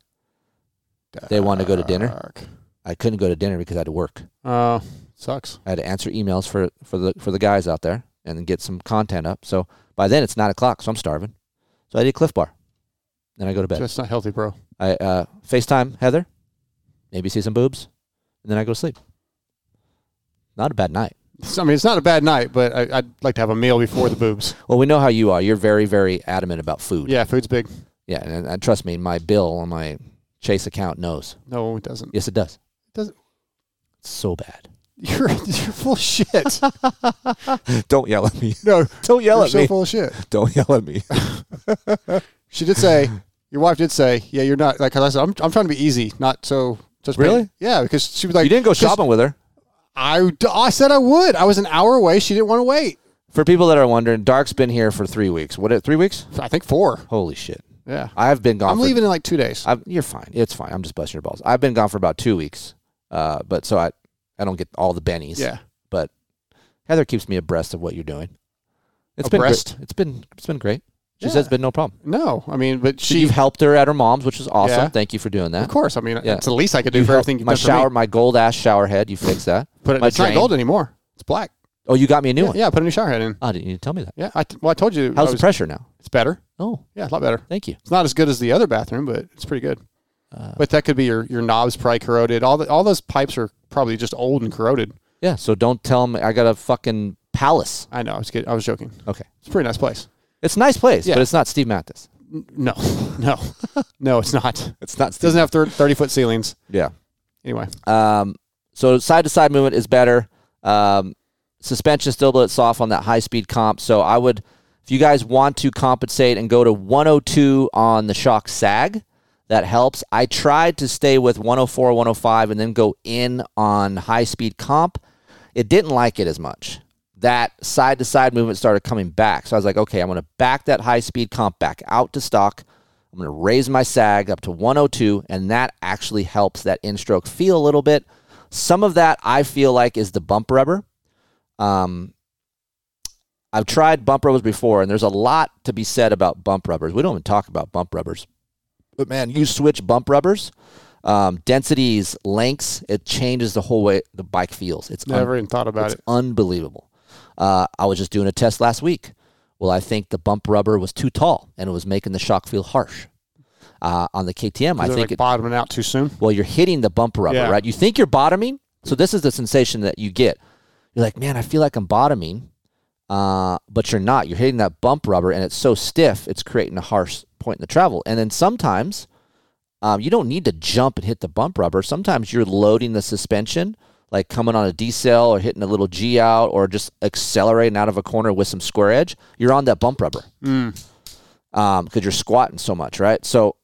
They wanted to go to dinner. Dark. I couldn't go to dinner because I had to work. Uh, sucks. I had to answer emails for for the for the guys out there and get some content up. So by then it's nine o'clock, so I'm starving. So I did Cliff Bar. Then I go to bed. That's not healthy, bro. I uh, FaceTime Heather, maybe see some boobs, and then I go to sleep. Not a bad night. It's- I mean, it's not a bad night, but I, I'd like to have a meal before the boobs. Well, we know how you are. You're very very adamant about food. Yeah, food's big. Yeah, and, and trust me, my bill on my Chase account knows. No, it doesn't. Yes, it does. It doesn't- It's so bad. You're you're full of shit. Don't yell at me. no, Don't yell you're at so me. full of shit. Don't yell at me. She did say, your wife did say, yeah, you're not like. Cause I said, I'm, I'm trying to be easy, not so. Just Really? Yeah, because she was like, you didn't go shopping with her. I, I said I would. I was an hour away. She didn't want to wait. For people that are wondering, Dark's been here for three weeks. What? Three weeks? I think four. Holy shit! Yeah, I've been gone. I'm for, leaving in like two days. I've, you're fine. It's fine. I'm just busting your balls. I've been gone for about two weeks. Uh, but so I, I don't get all the bennies. yeah, But Heather keeps me abreast of what you're doing. It's Abreast? been great. It's been it's been great. She Yeah. says it's been no problem. no, I mean, but So she, you've helped her at her mom's, which is awesome. Yeah. Thank you for doing that. of course. I mean, Yeah. it's the least I could do You for helped everything you've my done for shower, me. my gold ass shower head. You fixed that. Put it, my it's not gold anymore. It's black. Oh, you got me a new Yeah, one. yeah, I put a new shower head in. Oh, didn't you tell me that? Yeah, I t- well, I told you. How's I the pressure now? It's better. Oh, Yeah, a lot better. thank you. It's not as good as the other bathroom, but it's pretty good. Uh, but that could be your your knobs probably corroded. All the all those pipes are probably just old and corroded. Yeah. So don't tell me I got a fucking palace. I know. I was kidding. I was joking. Okay. It's a pretty nice place. It's a nice place, Yeah. but it's not Steve Matthes. No, no, no. It's not. It It's not Steve. doesn't have thir- thirty foot ceilings. yeah. Anyway, Um, so side to side movement is better. Um, suspension still a bit soft on that high speed comp. So I would, if you guys want to compensate and go to 102 on the shock sag, that helps. I tried to stay with 104, 105, and then go in on high speed comp. It didn't like it as much. That side to side movement started coming back. So I was like, okay, I'm going to back that high speed comp back out to stock. I'm going to raise my sag up to 102, and that actually helps that in stroke feel a little bit. Some of that I feel like is the bump rubber. Um, I've tried bump rubbers before, and there's a lot to be said about bump rubbers. We don't even talk about bump rubbers, but man, you switch bump rubbers, um, densities, lengths, it changes the whole way the bike feels. It's un- never even thought about it's it. unbelievable. Uh, I was just doing a test last week. Well, I think the bump rubber was too tall, and it was making the shock feel harsh. Uh, on the KTM, I think like it, bottoming out too soon. well, you're hitting the bump rubber, Yeah. right? You think you're bottoming. So this is the sensation that you get. You're like, man, I feel like I'm bottoming, uh, but you're not. You're hitting that bump rubber, and it's so stiff, it's creating a harsh point in the travel. And then sometimes um, you don't need to jump and hit the bump rubber. Sometimes you're loading the suspension, like coming on a decel or hitting a little G out or just accelerating out of a corner with some square edge. You're on that bump rubber Mm. because you're squatting so much, right? So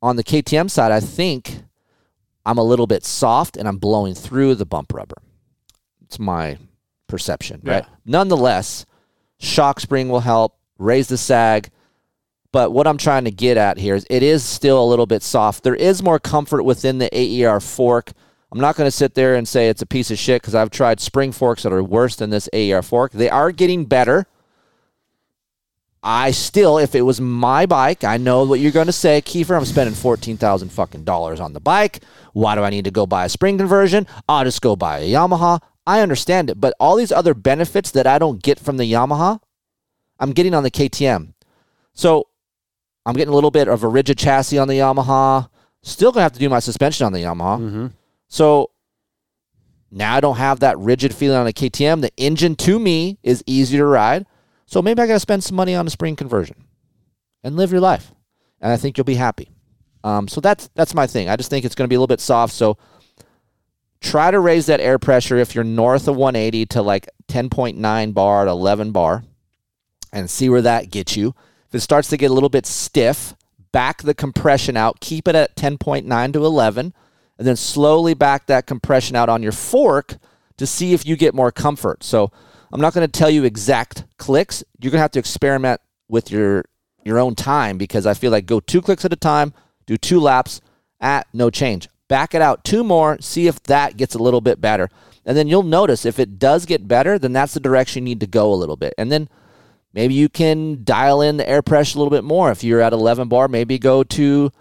on the KTM side, I think I'm a little bit soft and I'm blowing through the bump rubber. It's my perception, right? Nonetheless, shock spring will help raise the sag, But what I'm trying to get at here is it is still a little bit soft. There is more comfort within the AER fork. I'm not going to sit there and say it's a piece of shit because I've tried spring forks that are worse than this AER fork. They are getting better. I still, if it was my bike, I know what you're going to say, Keefer. I'm spending fourteen thousand fucking dollars on the bike. Why do I need to go buy a spring conversion? I'll just go buy a Yamaha. I understand it, but all these other benefits that I don't get from the Yamaha, I'm getting on the KTM. So I'm getting a little bit of a rigid chassis on the Yamaha. Still gonna have to do my suspension on the Yamaha. Mm-hmm. So now I don't have that rigid feeling on a KTM. The engine to me is easy to ride. So maybe I got to spend some money on a spring conversion and live your life. And I think you'll be happy. Um, so that's that's my thing. I just think it's going to be a little bit soft. So try to raise that air pressure if you're north of 180 to like 10.9 bar to 11 bar and see where that gets you. If it starts to get a little bit stiff, back the compression out, keep it at 10.9 to 11, and then slowly back that compression out on your fork to see if you get more comfort. So I'm not going to tell you exact clicks. You're going to have to experiment with your your own time because I feel like go two clicks at a time, do two laps at no change. Back it out two more, see if that gets a little bit better. And then you'll notice if it does get better, then that's the direction you need to go a little bit. And then maybe you can dial in the air pressure a little bit more. If you're at 11 bar, maybe go to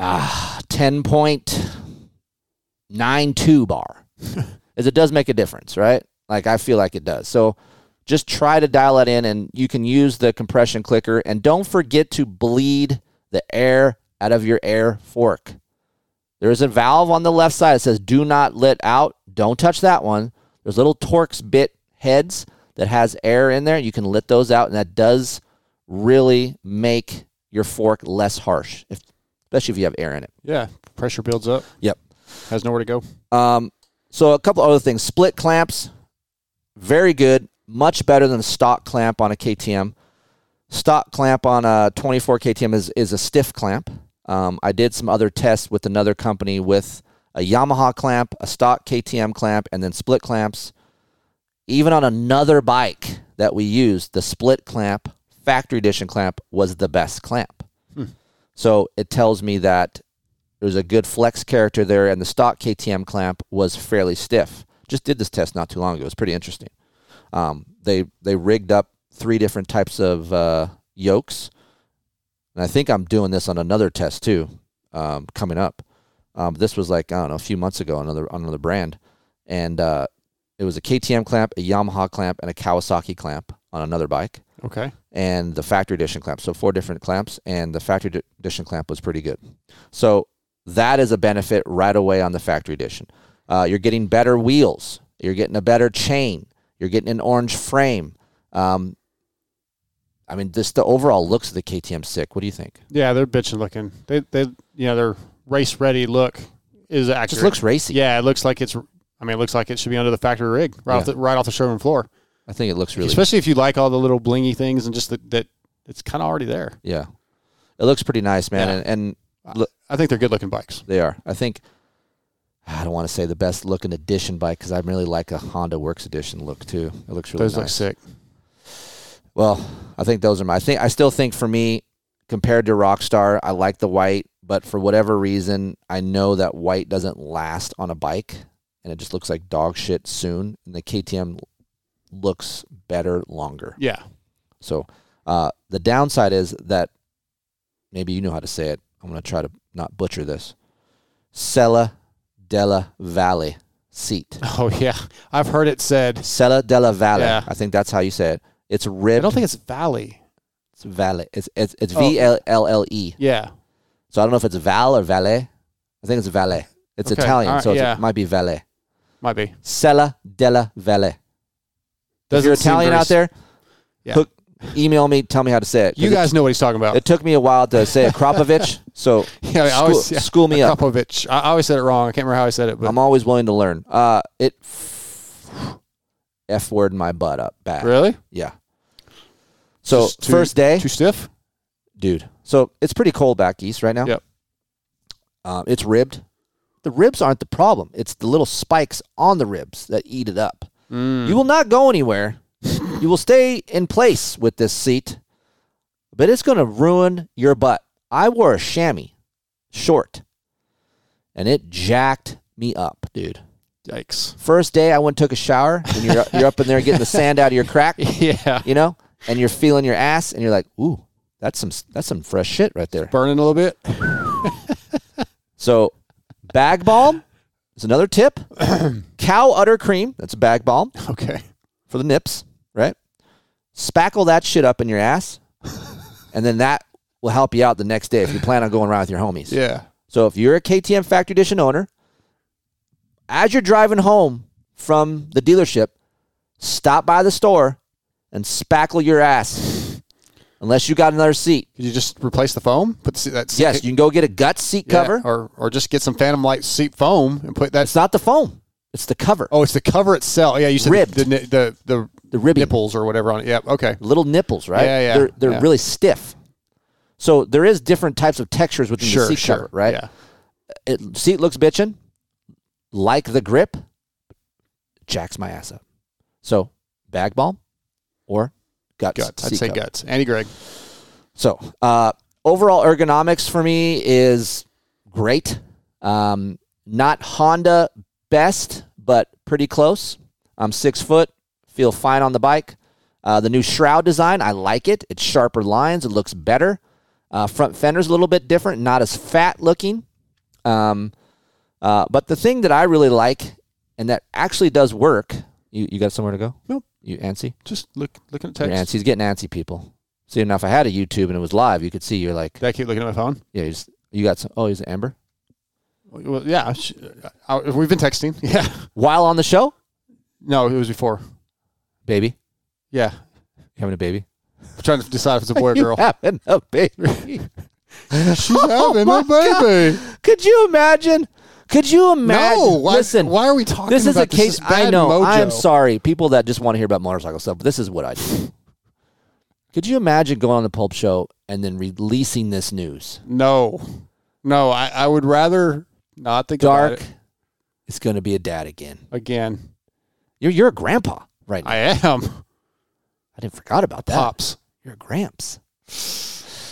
ah, 10.92 bar. As it does make a difference, right? Like I feel like it does. So just try to dial it in and you can use the compression clicker and don't forget to bleed the air out of your air fork. There is a valve on the left side that says do not let out. Don't touch that one. There's little Torx bit heads that has air in there. You can let those out and that does really make your fork less harsh, if, especially if you have air in it. Yeah, pressure builds up. Yep. Has nowhere to go. Um, so a couple other things. Split clamps, very good. Much better than stock clamp on a KTM. Stock clamp on a 24 KTM is, is a stiff clamp. Um, I did some other tests with another company with a Yamaha clamp, a stock KTM clamp, and then split clamps. Even on another bike that we used, the split clamp, factory edition clamp, was the best clamp. So it tells me that there's a good flex character there, and the stock KTM clamp was fairly stiff. Just did this test not too long ago. It was pretty interesting. Um, they they rigged up three different types of uh, yokes, and I think I'm doing this on another test too, um, coming up. Um, this was like I don't know a few months ago, another on another brand, and uh, it was a KTM clamp, a Yamaha clamp, and a Kawasaki clamp on another bike Okay. and the factory edition clamp. So four different clamps, and the factory edi- edition clamp was pretty good. So that is a benefit right away on the factory edition. Uh, you're getting better wheels. You're getting a better chain. You're getting an orange frame. Um, I mean, just the overall looks of the KTM sick. What do you think? Yeah, they're bitching looking. They they you know their race ready look is accurate. Just looks racy. Yeah, it looks like it's. I mean, it looks like it should be under the factory rig, right off the right off the showroom floor. I think it looks really. Especially if you like all the little blingy things and just that that it's kind of already there. yeah, it looks pretty nice, man. Yeah. And, and look, I think they're good looking bikes. They are. I think I don't want to say the best looking edition bike because I really like a Honda Works edition look too. It looks really Those look sick. Well, I think those are my. I think I still think for me, compared to Rockstar, I like the white, but for whatever reason, I know that white doesn't last on a bike, and it just looks like dog shit soon. And the KTM looks better longer. Yeah. So uh, the downside is that maybe you know how to say it. I'm going to try to not butcher this. Sella della Valle seat. Oh yeah, I've heard it said. Sella della Valle. Yeah. I think that's how you say it. It's ribbed. I don't think it's Valley. it's Valle. It's it's, it's Oh. V L L L E. Yeah. So I don't know if it's Val or Valle. I think it's Valle. It's Okay, Italian, right, so yeah. it might be Valle. Might be. Sella della Valle. If Doesn't you're Italian out there, Yeah. hook, email me, tell me how to say it. You it- guys know what he's talking about. It took me a while to say it, Kropovich. So yeah, I school, always, yeah. school me up. Kropovich. I always said it wrong. I can't remember how I said it, but I'm always willing to learn. Uh, it f word my butt up bad. really. Yeah. So too- first day, Too stiff. dude. So it's pretty cold back east right now. Yep. Um, it's ribbed. The ribs aren't the problem. It's the little spikes on the ribs that eat it up. Mm. You will not go anywhere. you will stay in place with this seat. but it's going to ruin your butt. I wore a chamois short, and it jacked me up, dude. Yikes. First day I went and took a shower, and you're you're up in there getting the sand out of your crack, Yeah. you know, and you're feeling your ass, and you're like, ooh, that's some that's some fresh shit right there. Burning a little bit. So, bag balm is another tip. Cow udder cream, that's a bag balm Okay. for the nips, right? Spackle that shit up in your ass, and then that will help you out the next day if you plan on going around with your homies. Yeah. So if you're a KTM Factory Edition owner, as you're driving home from the dealership, stop by the store and spackle your ass. Unless you got another seat. Could you just replace the foam? Put the, seat- that seat, Yes, you can go get a gut seat yeah, cover. or or just get some Phantom Light seat foam and put that. It's not the foam. It's the cover. Oh, it's the cover itself. Yeah, you said Ribbed. the the the, the, The ribbing. nipples or whatever on it. Yeah. Okay. Little nipples, right? Yeah, yeah, They're they're yeah. really stiff. So there is different types of textures within Sure. the seat Sure. cover, right? Yeah. It seat looks bitchin', like the grip, jacks my ass up. So bag balm or guts. Guts. I'd say guts. Andy Gregg. So, uh, overall ergonomics for me is great. Um, not Honda best, but pretty close. I'm six foot, feel fine on the bike. Uh, the new shroud design, I like it. It's sharper lines, it looks better. Uh, front fender's a little bit different, not as fat looking. Um, uh, but the thing that I really like, and that actually does work, you, you got somewhere to go? Nope. You antsy? Just look looking at You're text. antsy. He's getting antsy, people. See, now if I had a YouTube and it was live, you could see you're like, Did I keep looking at my phone? yeah, you, just, you got some. Oh, he's Amber. Well, yeah. sh- I, we've been texting. Yeah. While on the show, No, it was before. baby, Yeah. you having a baby. I'm trying to decide if it's a boy or girl. having a baby? She's having a oh baby. Could you imagine? Could you imagine? No. Why, Listen, why are we talking this is about a case. This is I know. Mojo. I'm sorry, people that just want to hear about motorcycle stuff. But this is what I do. Could you imagine going on the Pulp Show and then releasing this news? No. No, I, I would rather not think Dark about it is going to be a dad again. again. You're you're a grandpa right now. I am. I didn't forgot about that. Pops. You're a gramps.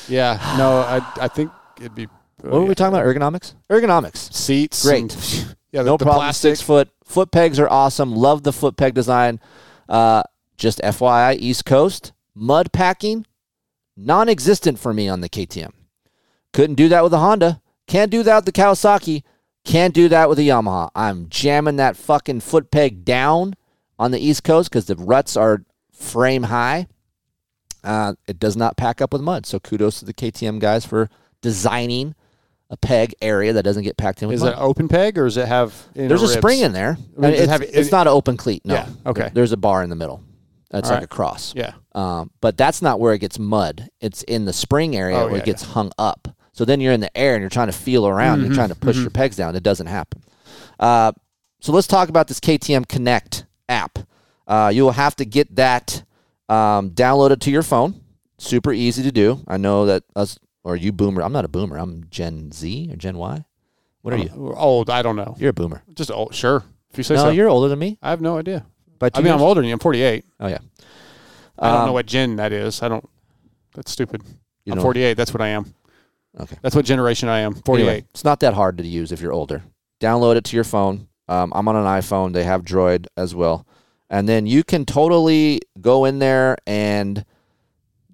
Yeah. No, I I think it'd be What were we talking about? Ergonomics. Ergonomics. seats. Great. and- yeah, the, no the problem. plastic. Six foot foot pegs are awesome. Love the foot peg design. Uh, just FYI, East Coast mud packing non-existent for me on the KTM. Couldn't do that with a Honda. Can't do that with the Kawasaki. Can't do that with a Yamaha. I'm jamming that fucking foot peg down on the East Coast because the ruts are frame high. Uh, it does not pack up with mud. So kudos to the KTM guys for designing a peg area that doesn't get packed in with Is mud. it open peg or does it have? inner There's a ribs? spring in there. I mean, does it it's, have- it's not an open cleat. No. Yeah, okay. There's a bar in the middle. That's All like right. a cross. Yeah. Um, but that's not where it gets mud. It's in the spring area Oh, where yeah, it gets hung up. So then you're in the air and you're trying to feel around. Mm-hmm, You're trying to push your pegs down. It doesn't happen. Uh, so let's talk about this KTM Connect app. Uh, you will have to get that um, downloaded to your phone. Super easy to do. I know that us or you boomer. I'm not a boomer. I'm Gen Z or Gen Y. What are you? Old. I don't know. You're a boomer. Just old. Sure. If you say No, so. you're older than me. I have no idea. But I mean, I'm older than you. I'm 48. Oh yeah. I don't Um, know what gen that is. I don't. That's stupid. You I'm 48. That's what I am. Okay. That's what generation I am. 48. Anyway, it's not that hard to use if you're older. Download it to your phone. Um, I'm on an iPhone. They have Droid as well. And then you can totally go in there and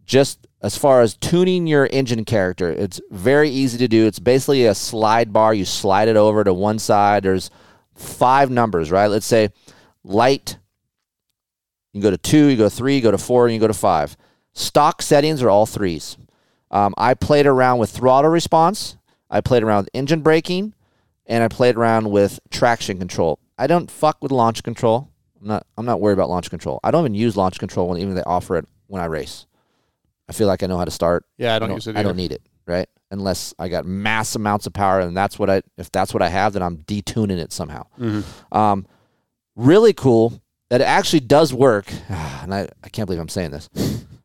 just as far as tuning your engine character, it's very easy to do. It's basically a slide bar. You slide it over to one side. There's five numbers, right? Let's say light. You go to two, you go to three, you go to four, and you go to five. Stock settings are all threes. Um, I played around with throttle response. I played around with engine braking, and I played around with traction control. I don't fuck with launch control. I'm not. I'm not worried about launch control. I don't even use launch control when even they offer it when I race. I feel like I know how to start. Yeah, I don't use it I don't need it, right? Unless I got mass amounts of power, and that's what I. If that's what I have, then I'm detuning it somehow. Mm-hmm. Um, really cool that it actually does work. And I, I can't believe I'm saying this.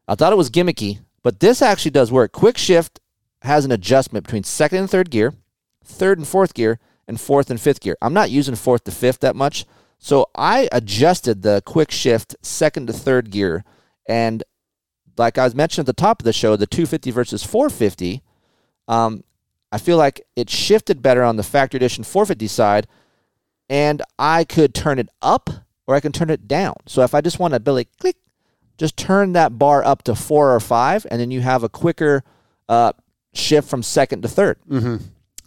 I thought it was gimmicky, but this actually does work. Quick shift has an adjustment between second and third gear, third and fourth gear, and fourth and fifth gear. I'm not using fourth to fifth that much. So I adjusted the quick shift second to third gear, and like I was mentioned at the top of the show, the 250 versus 450, um, I feel like it shifted better on the factory edition 450 side, and I could turn it up or I can turn it down. So if I just want to be like click, just turn that bar up to four or five, and then you have a quicker uh, shift from second to 3rd Mm-hmm.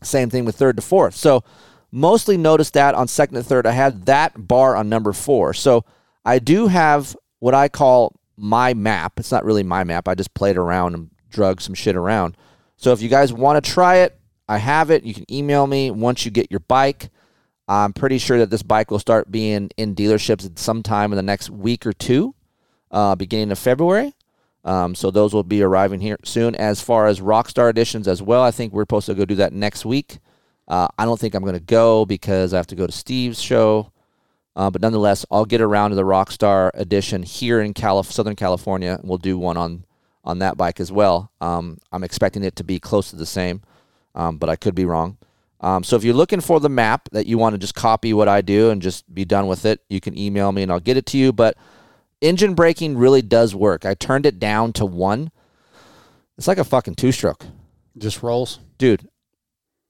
Same thing with third to fourth. So mostly noticed that on second to third, I had that bar on number four. So I do have what I call my map. It's not really my map. I just played around and drug some shit around. So if you guys want to try it, I have it. You can email me once you get your bike. I'm pretty sure that this bike will start being in dealerships sometime in the next week or two, uh, beginning of February. Um, so those will be arriving here soon. As far as Rockstar editions as well, I think we're supposed to go do that next week. Uh, I don't think I'm going to go because I have to go to Steve's show. Uh, but nonetheless, I'll get around to the Rockstar edition here in Calif- Southern California, and we'll do one on on that bike as well. Um, I'm expecting it to be close to the same, um, but I could be wrong. Um, so if you're looking for the map that you want to just copy what I do and just be done with it, you can email me and I'll get it to you. But engine braking really does work. I turned it down to one. It's like a fucking two stroke. Just rolls. Dude,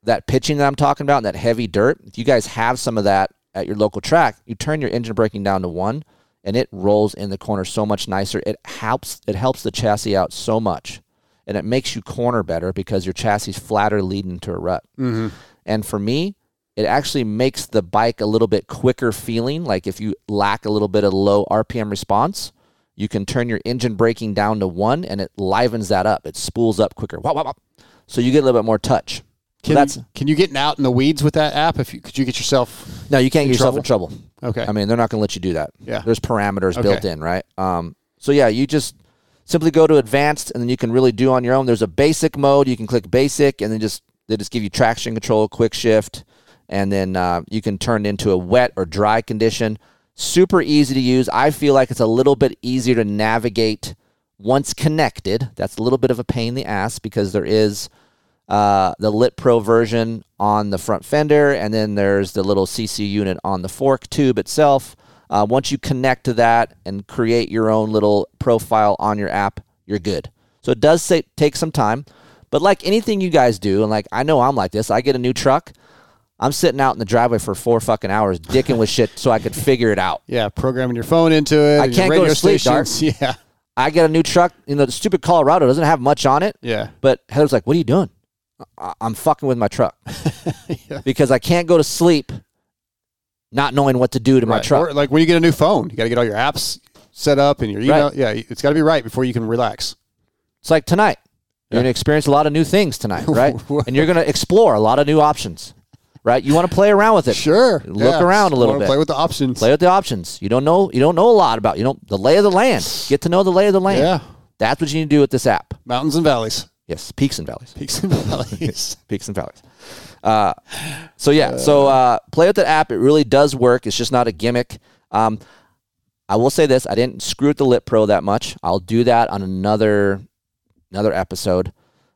that pitching that I'm talking about, and that heavy dirt, if you guys have some of that at your local track, you turn your engine braking down to one and it rolls in the corner so much nicer. It helps it helps the chassis out so much. And it makes you corner better because your chassis is flatter leading to a rut. Mm-hmm. And for me, it actually makes the bike a little bit quicker feeling. Like if you lack a little bit of low RPM response, you can turn your engine braking down to one and it livens that up. It spools up quicker. Wop, wop, wop. So you get a little bit more touch. Can, that's you, can you get out in the weeds with that app? If you could you get yourself no, you can't get yourself in trouble. Okay. I mean, they're not going to let you do that. Yeah. There's parameters Okay. built in, right? Um, so yeah, you just simply go to advanced, and then you can really do on your own. There's a basic mode. You can click basic, and then just they just give you traction control, quick shift, and then uh, you can turn it into a wet or dry condition. Super easy to use. I feel like it's a little bit easier to navigate once connected. That's a little bit of a pain in the ass because there is uh, the Lit Pro version on the front fender, and then there's the little CC unit on the fork tube itself. Uh, once you connect to that and create your own little profile on your app, you're good. So it does say, take some time, but like anything you guys do, and like I know I'm like this, I get a new truck. I'm sitting out in the driveway for four fucking hours, dicking with shit, so I could figure it out. yeah, programming your phone into it. I can't go to sleep, stations. Yeah. I get a new truck. You know, the stupid Colorado doesn't have much on it. Yeah. But Heather's like, "What are you doing?" I- I'm fucking with my truck because I can't go to sleep not knowing what to do to my truck. Or like when you get a new phone, you got to get all your apps set up and your email. Right. Yeah, it's got to be right before you can relax. It's like tonight. You're Yeah. gonna experience a lot of new things tonight, right? And you're gonna explore a lot of new options, right? You want to play around with it. Sure. Look around a little bit. Play with the options. Play with the options. You don't know. You don't know a lot about. You don't the lay of the land. Get to know the lay of the land. Yeah. That's what you need to do with this app. Mountains and valleys. Yes, peaks and valleys. Peaks and valleys. peaks and valleys. Uh, so yeah, so uh, play with the app. It really does work. It's just not a gimmick. Um, I will say this: I didn't screw with the Lit Pro that much. I'll do that on another another episode.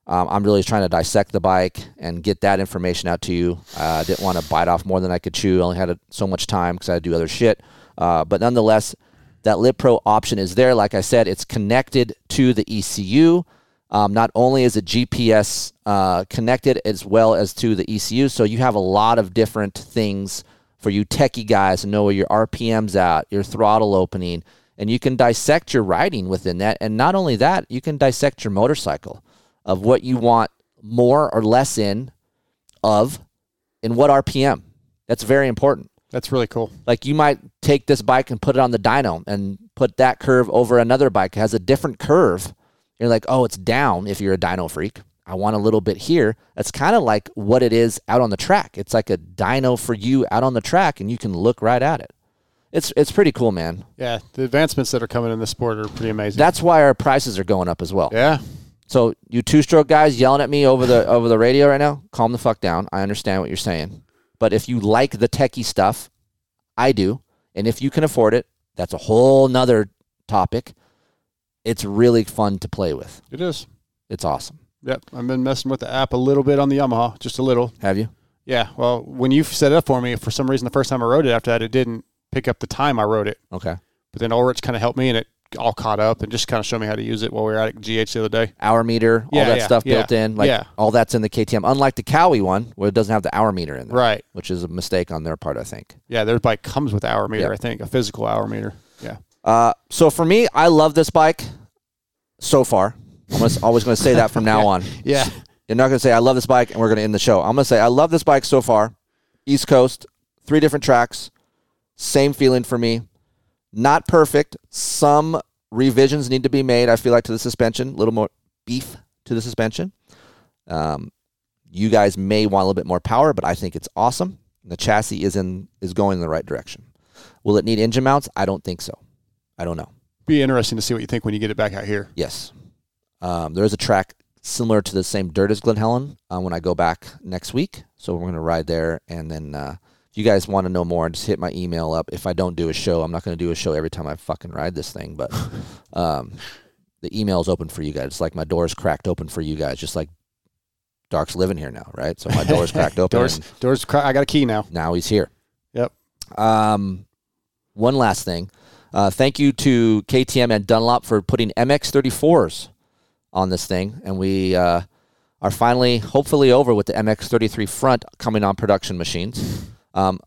Um, I'm really trying to dissect the bike and get that information out to you. Uh, I didn't want to bite off more than I could chew. I only had so much time because I had to do other shit. Uh, but nonetheless, that Lit Pro option is there. Like I said, it's connected to the ECU. Um, not only is it GPS uh, connected as well as to the ECU, so you have a lot of different things for you techie guys to know where your RPM's at, your throttle opening, and you can dissect your riding within that. And not only that, you can dissect your motorcycle of what you want more or less in of in what RPM. That's very important. That's really cool. Like you might take this bike and put it on the dyno and put that curve over another bike. It has a different curve. You're like, oh, it's down if you're a dyno freak. I want a little bit here. That's kind of like what it is out on the track. It's like a dyno for you out on the track, and you can look right at it. It's it's pretty cool, man. Yeah, the advancements that are coming in the sport are pretty amazing. That's why our prices are going up as well. yeah. So you two stroke guys yelling at me over the over the radio right now, calm the fuck down. I understand what you're saying. But if you like the techie stuff, I do. And if you can afford it, that's a whole nother topic. It's really fun to play with. It is. It's awesome. Yep. I've been messing with the app a little bit on the Yamaha, just a little. Have you? Yeah. Well, when you set it up for me, for some reason, the first time I wrote it after that, it didn't pick up the time I wrote it. Okay. But then Ulrich kind of helped me, and it all caught up and just kind of showed me how to use it while we were at GH the other day. Hour meter, all that yeah, stuff yeah, built in. Like yeah. all that's in the KTM. Unlike the Kawi one, where it doesn't have the hour meter in there. Right. Which is a mistake on their part, I think. Yeah, their bike comes with hour meter, Yeah. I think, a physical hour meter. Yeah. Uh, so for me, I love this bike so far. I'm gonna, always going to say that from now on. Yeah. You're not going to say I love this bike and we're going to end the show. I'm going to say I love this bike so far. East Coast, three different tracks, same feeling for me. Not perfect. Some revisions need to be made. I feel like to the suspension, a little more beef to the suspension. Um, you guys may want a little bit more power, but I think it's awesome. The chassis is in is going in the right direction. Will it need engine mounts? I don't think so. I don't know. Be interesting to see what you think when you get it back out here. Yes. Um, there is a track similar to the same dirt as Glen Helen uh, when I go back next week. So we're going to ride there. And then uh, if you guys want to know more, just hit my email up. If I don't do a show, I'm not going to do a show every time I fucking ride this thing. But um, the email is open for you guys. It's like my door is cracked open for you guys, just like Dark's living here now, right? So my door is cracked open. Doors, doors. cra- I got a key now. now he's here. Yep. Um, one last thing. Uh, thank you to KTM and Dunlop for putting MX34s on this thing, and we uh, are finally, hopefully, over with the MX33 front coming on production machines. Um,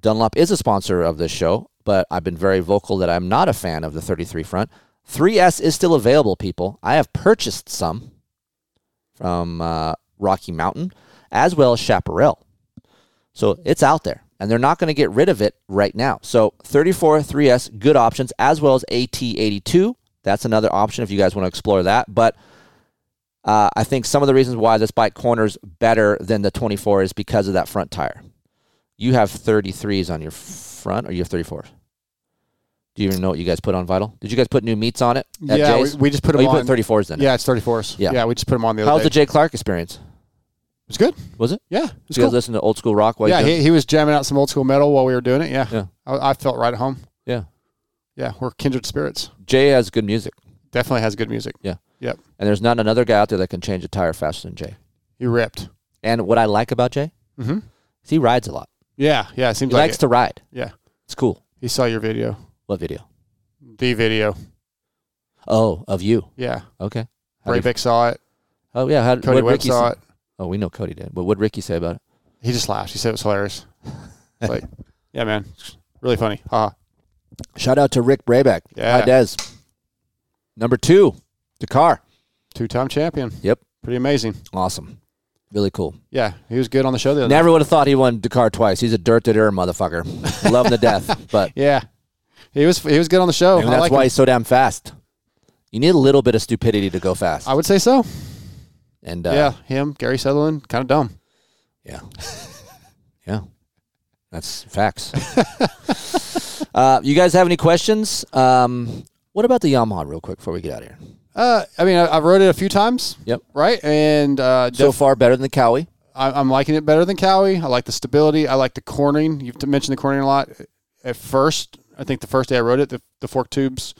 Dunlop is a sponsor of this show, but I've been very vocal that I'm not a fan of the 33 front. 3S is still available, people. I have purchased some from uh, Rocky Mountain as well as Chaparral. So it's out there, and they're not going to get rid of it right now. So 34 3S, good options, as well as AT82. That's another option if you guys want to explore that. But uh, I think some of the reasons why this bike corners better than the 24 is because of that front tire. You have 33s on your front, or you have 34s? Do you even know what you guys put on Vital? Did you guys put new meats on it? at yeah, we, we just put Oh, them you on. put 34s then. Yeah, it's 34s. Yeah. Yeah, we just put them on the other How's the day. Jay Clark experience? It was good. Was it? Yeah, it was you guys cool. listen to old school rock while Yeah, he, he was jamming out some old school metal while we were doing it. Yeah, Yeah. I, I felt right at home. Yeah. Yeah, we're kindred spirits. Jay has good music. Definitely has good music. Yeah. Yep. And there's not another guy out there that can change a tire faster than Jay. He ripped. And what I like about Jay Mm-hmm. is he rides a lot. Yeah, yeah. It seems He like likes it. to ride. Yeah, It's cool. he saw your video, What video? the video. Oh, of you. Yeah, Okay. How do you- Brabec saw it. oh yeah. How, Cody what Webb Ricky saw it. Oh, we know Cody did. But what would Ricky say about it? He just laughed. He said it was hilarious. It's like, yeah, man, really funny. Ha. Shout out to Rick Brabec. Yeah. Hi, Des. Number two, Dakar. Two-time champion. Yep. Pretty amazing. Awesome. Really cool. Yeah, he was good on the show the other Never would have thought he won Dakar twice. He's a dirt to dirt motherfucker. Love him to death. But Yeah, he was he was good on the show. maybe I that's like why him. he's so damn fast. You need a little bit of stupidity to go fast. I would say so. And uh, yeah, him, Gary Sutherlin, kind of dumb. Yeah. yeah. That's facts. uh, you guys have any questions? Um, what about the Yamaha, real quick, before we get out of here? Uh, I mean, I, I've rode it a few times. Yep. Right, and uh, So def- far, better than the Kawi. I, I'm liking it better than Kawi. I like the stability. I like the cornering. You've mentioned the cornering a lot. At first, I think the first day I rode it, the, the fork tubes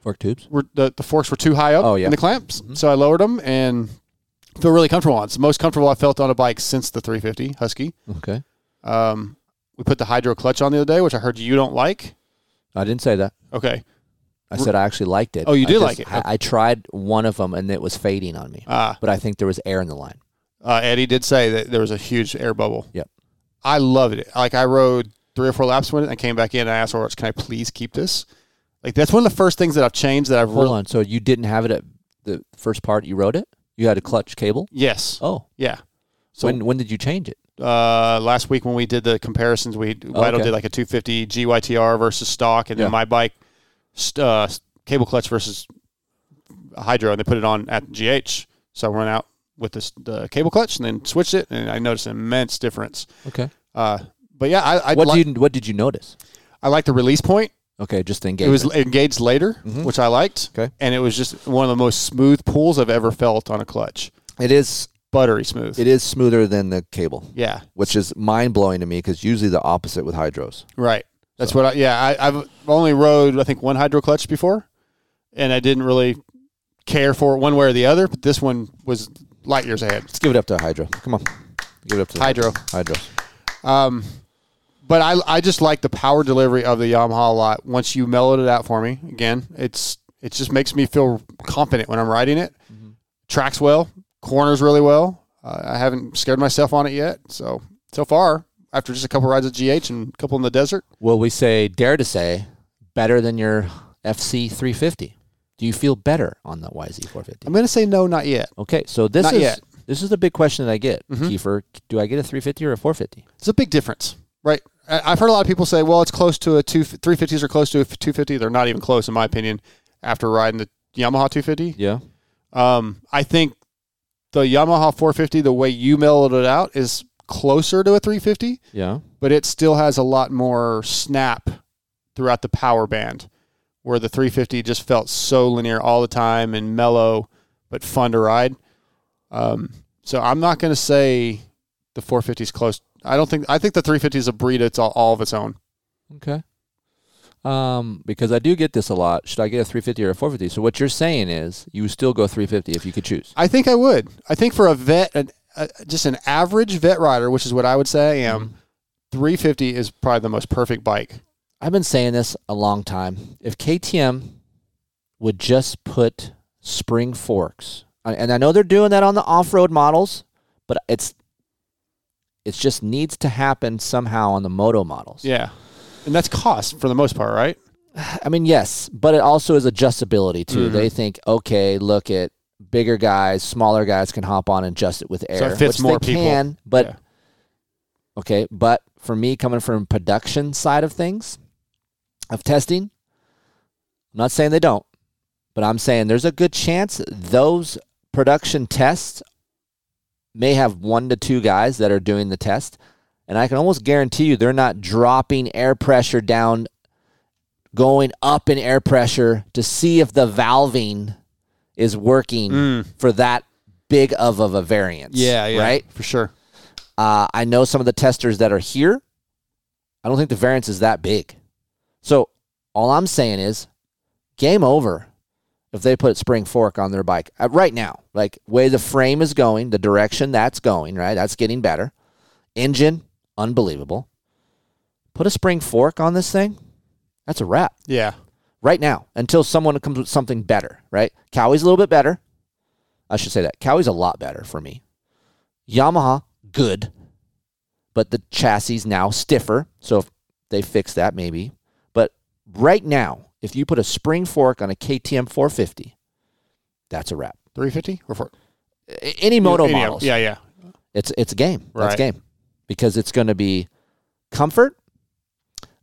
Fork tubes. were the, the forks were too high up Oh, yeah. in the clamps, so I lowered them and feel really comfortable on. It's the most comfortable I felt on a bike since the 350 Husky. Okay. Um, we put the hydro clutch on the other day, which I heard you don't like. I didn't say that. Okay. I said I actually liked it. Oh, you I did just- like it. I, I tried one of them and it was fading on me. Ah, But I think there was air in the line. uh, Eddie did say that there was a huge air bubble. Yep. I loved it. Like I rode three or four laps with it. I came back in and I asked Orange, "Can I please keep this?" Like that's one of the first things that I've changed that I've Hold really. on. So you didn't have it at the first part you rode it? You had a clutch cable? Yes. Oh. Yeah. So when when did you change it? uh, last week when we did the comparisons, we Vital Oh, okay. did like a 250 GYTR versus stock, and Yeah. then my bike st- uh, cable clutch versus hydro, and they put it on at GH. So I went out with this the cable clutch and then switched it, and I noticed an immense difference. Okay. Uh, but yeah, I I, What like, did you what did you notice? I like the release point. Okay, just the It was engaged later, Mhm. which I liked. Okay. and it was just one of the most smooth pulls I've ever felt on a clutch. it is Buttery smooth. it is smoother than the cable, yeah, which is mind blowing to me because usually the opposite with hydros. right. That's what I. Yeah, I, I've only rode I think one hydro clutch before, and I didn't really care for it one way or the other. But this one was light years ahead. Let's give it up to hydro. Come on, give it up to Hydro. hydros. Um, but I I just like the power delivery of the Yamaha a lot. Once you mellowed it out for me, again, it's it just makes me feel confident when I'm riding it. Tracks well, corners really well. Uh, I haven't scared myself on it yet. So so far, after just a couple rides at GH and a couple in the desert, Will we say, dare to say, better than your FC 350? Do you feel better on the YZ 450? I'm going to say no, not yet. Okay, so this Not is yet. this is the big question that I get, Mhm. Keefer. Do I get a 350 or a 450? It's a big difference, right? I- I've heard a lot of people say, well, it's close to a two 350s are close to a 250. They're not even close, in my opinion, after riding the Yamaha 250. Yeah. Um, I think the Yamaha 450, the way you mellowed it out, is closer to a 350, Yeah. but it still has a lot more snap throughout the power band, where the 350 just felt so linear all the time and mellow, but fun to ride. Um, so I'm not going to say the 450 is close. I don't think. I think the 350 is a breed. It's all, all of its own. Okay. Um, because I do get this a lot. Should I get a 350 or a 450? So what you're saying is you would still go 350 if you could choose. I think I would. I think for a vet, an, uh, just an average vet rider, which is what I would say I am, 350 is probably the most perfect bike. I've been saying this a long time. If KTM would just put spring forks, and I know they're doing that on the off-road models, but it's it just needs to happen somehow on the moto models. Yeah, and that's cost for the most part, right? I mean, yes, but it also is adjustability too. Mhm. They think, okay, look at bigger guys, smaller guys can hop on and adjust it with air, it fits which more they people. can. But Yeah. okay, but for me, coming from production side of things, of testing, I'm not saying they don't, but I'm saying there's a good chance those production tests may have one to two guys that are doing the test, and I can almost guarantee you they're not dropping air pressure down going up in air pressure to see if the valving is working Mm. for that big of, of a variance. Yeah, yeah. Right? for sure. Uh, I know some of the testers that are here. I don't think the variance is that big. So all I'm saying is game over if they put spring fork on their bike uh, right now. Like way the frame is going, the direction that's going, right? That's getting better. Engine, unbelievable. Put a spring fork on this thing. That's a wrap Yeah, right now until someone comes with something better, right? Kawi's a little bit better. I should say that. Kawi's a lot better for me. Yamaha, good. But the chassis now stiffer. So if they fix that, maybe. But right now, if you put a spring fork on a KTM 450, that's a wrap. 350 or four. Any moto Any- models. Yeah, yeah. It's it's a game. That's Right. game. Because it's going to be comfort,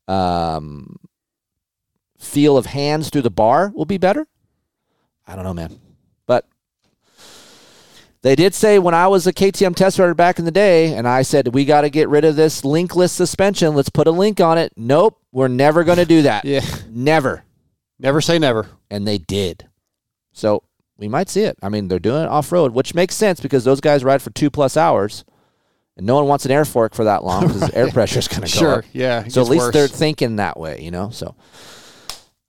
um, feel of hands through the bar will be better. I don't know, man. But they did say when I was a KTM test rider back in the day, and I said we got to get rid of this linkless suspension. Let's put a link on it. Nope, we're never going to do that. Yeah. Never. Never say never. And they did. So we might see it. I mean, they're doing it off road, which makes sense because those guys ride for two plus hours, and no one wants an air fork for that long because air pressure is going to go Sure. up. Yeah. So at least worse. they're thinking that way, you know. So,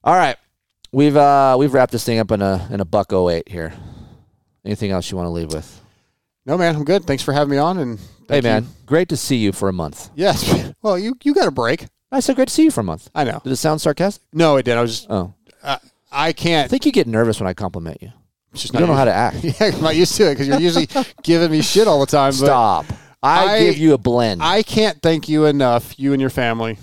all right, we've uh we've wrapped this thing up in a in a buck 08 here. Anything else you want to leave with? No, man, I'm good. Thanks for having me on. And hey, man, you. great to see you for a month. Yes. Well, you you got a break. I said great to see you for a month. I know. Did it sound sarcastic? No, it did. I was just. Oh, I I can't. I think you get nervous when I compliment you. it's just You don't know how to act. Yeah, I'm not used to it because you're usually giving me shit all the time. But Stop. I, I- give you a blend. I can't thank you enough, you and your family,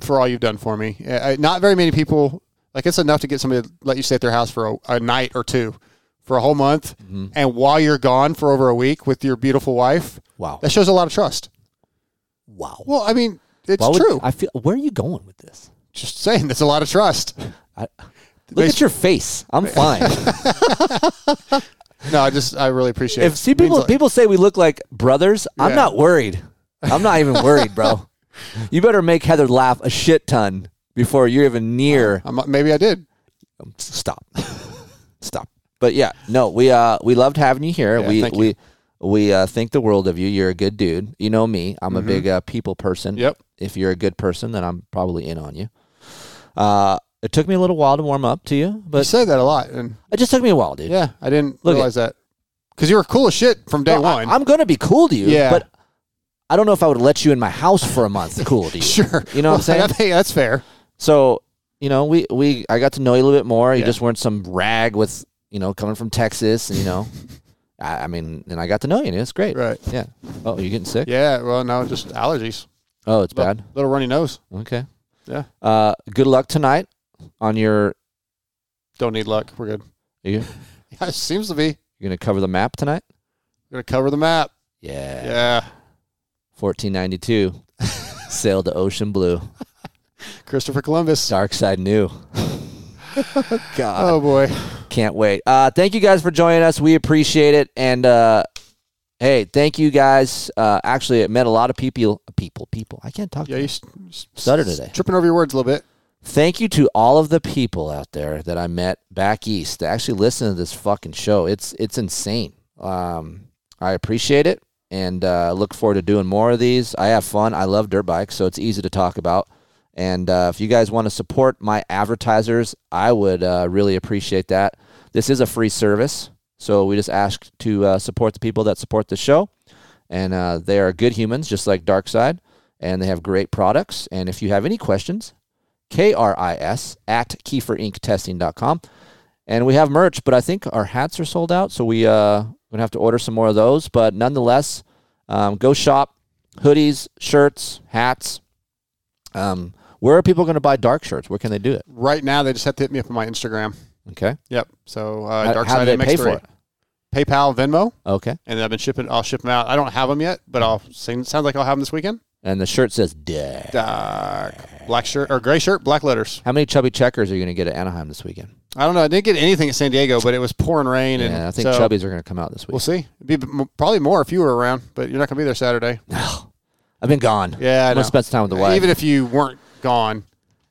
for all you've done for me. I, I- not very many people like it's enough to get somebody to let you stay at their house for a, a night or two, for a whole month, Mm-hmm. and while you're gone for over a week with your beautiful wife, wow. that shows a lot of trust. Wow. Well, I mean, it's would- true. I feel. Where are you going with this? Just saying, that's a lot of trust. I, look at your face. I'm fine. No, I just I really appreciate. if it. see means people people say we look like brothers, I'm Yeah. not worried. I'm not even worried, bro. You better make Heather laugh a shit ton before you're even near. I'm, maybe I did. Stop, stop. But yeah, no, we uh we loved having you here. Yeah, we thank you. we we uh, think the world of you. You're a good dude. You know me. I'm a big uh, people person. Mm-hmm. Yep. If you're a good person, then I'm probably in on you. Uh, it took me a little while to warm up to you, but you say that a lot, and it just took me a while, dude. yeah, I didn't Look realize that because you were cool as shit from day No, one. I'm gonna be cool to you. Yeah. But I don't know if I would let you in my house for a month to cool, do you? Sure. You know what I'm saying? I think that's fair. So, you know, we, we I got to know you a little bit more. You Yeah. just weren't some rag with, you know, coming from Texas and, you know, I, I mean, and I got to know you and it's great. Right. Yeah. Oh, you getting sick? Yeah. Well, no, just allergies. Oh, it's Little- bad. Little runny nose. Okay. Yeah. Uh, good luck tonight on your, Don't need luck. We're good. you, Yeah, it seems to be. you're going to cover the map tonight? Gonna cover the map. Yeah. Yeah. 1492. Sailed to ocean blue. Christopher Columbus. Dark side knew. God. Oh boy. Can't wait. Uh, thank you guys for joining us. We appreciate it. And uh, hey, thank you guys. Uh, actually, it met a lot of people. People, people. I can't talk. Yeah, you s- Stutter today. Tripping over your words a little bit. Thank you to all of the people out there that I met back east that actually listen to this fucking show. It's it's insane. Um, I appreciate it and uh, look forward to doing more of these. I have fun. I love dirt bikes, so it's easy to talk about. And uh, if you guys want to support my advertisers, I would uh, really appreciate that. This is a free service, so we just ask to uh, support the people that support the show, and uh, they are good humans, just like Darkside, and they have great products. And if you have any questions, K-R-I-S at KeeferIncTesting.com. And we have merch, but I think our hats are sold out, so we uh going to have to order some more of those. But nonetheless, um, go shop hoodies, shirts, hats. Um, where are people going to buy dark shirts? Where can they do it? Right now, they just have to hit me up on my Instagram. Okay. Yep. So uh, How- Dark how do they MX3. pay for it? PayPal, Venmo, Okay. and I've been shipping. I'll ship them out. I don't have them yet, but I'll. Sounds like I'll have them this weekend. And the shirt says "Dad." Dark black shirt or gray shirt, black letters. How many chubby checkers are you going to get at Anaheim this weekend? I don't know. I didn't get anything at San Diego, but it was pouring rain, and Yeah, I think so chubbies are going to come out this week. We'll see. It'd be probably more if you were around, but you're not going to be there Saturday. No, I've been gone. Yeah, I know. spend some time with the wife. Even if you weren't gone,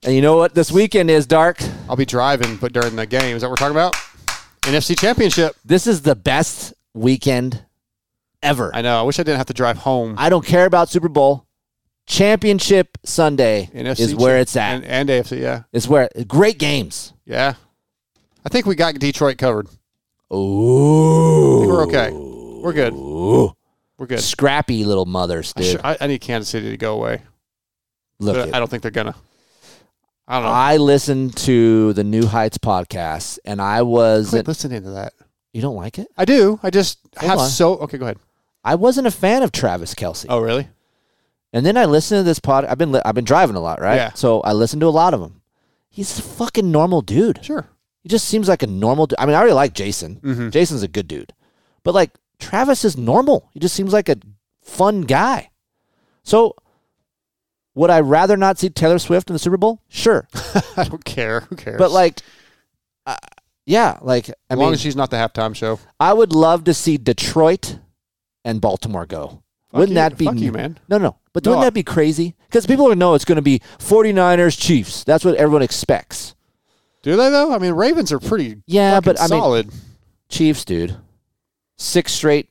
and you know what? This weekend is dark. I'll be driving. But during the game, is that what we're talking about? NFC Championship. This is the best weekend ever. I know. I wish I didn't have to drive home. I don't care about Super Bowl. Championship Sunday NFC is where it's at. and, and AFC. Yeah, it's where great games. yeah. I think we got Detroit covered. Ooh, we're okay. We're good. Ooh. We're good. Scrappy little mothers, I, dude. I, I need Kansas City to go away. Look. I don't think they're gonna. I don't know. I listened to the New Heights podcast, and I was. Quit listening to that. you don't like it? I do. I just Hold have on. so. Okay, go ahead. I wasn't a fan of Travis Kelce. Oh, really? And then I listened to this pod. I've been li- I've been driving a lot, right? Yeah. So I listened to a lot of them. He's a fucking normal dude. Sure. He just seems like a normal. Du- I mean, I already like Jason. Mm-hmm. Jason's a good dude, but like Travis is normal. He just seems like a fun guy. So, would I rather not see Taylor Swift in the Super Bowl? Sure, I don't care. Who cares? but like, uh, yeah, like I as mean, long as she's not the halftime show. I would love to see Detroit and Baltimore go. Fuck wouldn't you- that be fuck you, man. No, no. But No, wouldn't I- that be crazy? Because people would know it's going to be 49ers Chiefs. That's what everyone expects. Do they though? I mean, Ravens are pretty. Yeah, fucking but I mean- solid. Chiefs, dude. Six straight